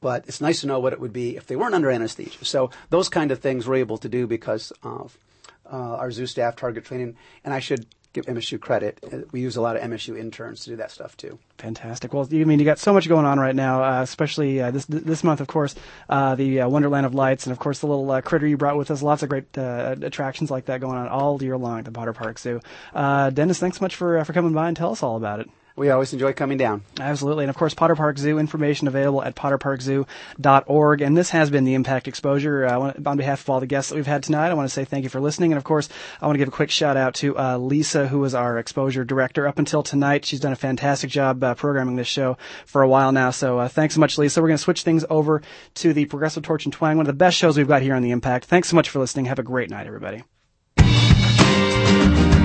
But it's nice to know what it would be if they weren't under anesthesia. So those kind of things we're able to do because of uh, our zoo staff target training. And I should give MSU credit. We use a lot of MSU interns to do that stuff too. Fantastic. Well, you I mean you got so much going on right now, uh, especially uh, this this month, of course, uh, the uh, Wonderland of Lights, and of course the little uh, critter you brought with us. Lots of great uh, attractions like that going on all year long at the Potter Park Zoo. Dennis, thanks so much for for coming by and tell us all about it. We always enjoy coming down. Absolutely. And of course, Potter Park Zoo information available at potterparkzoo.org. And this has been the Impact Exposure. Uh, on behalf of all the guests that we've had tonight, I want to say thank you for listening. And of course, I want to give a quick shout out to uh, Lisa, who was our exposure director up until tonight. She's done a fantastic job uh, programming this show for a while now. So uh, thanks so much, Lisa. We're going to switch things over to the Progressive Torch and Twang, one of the best shows we've got here on the Impact. Thanks so much for listening. Have a great night, everybody.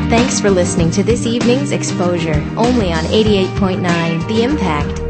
Thanks for listening to this evening's exposure, only on 88.9 The Impact.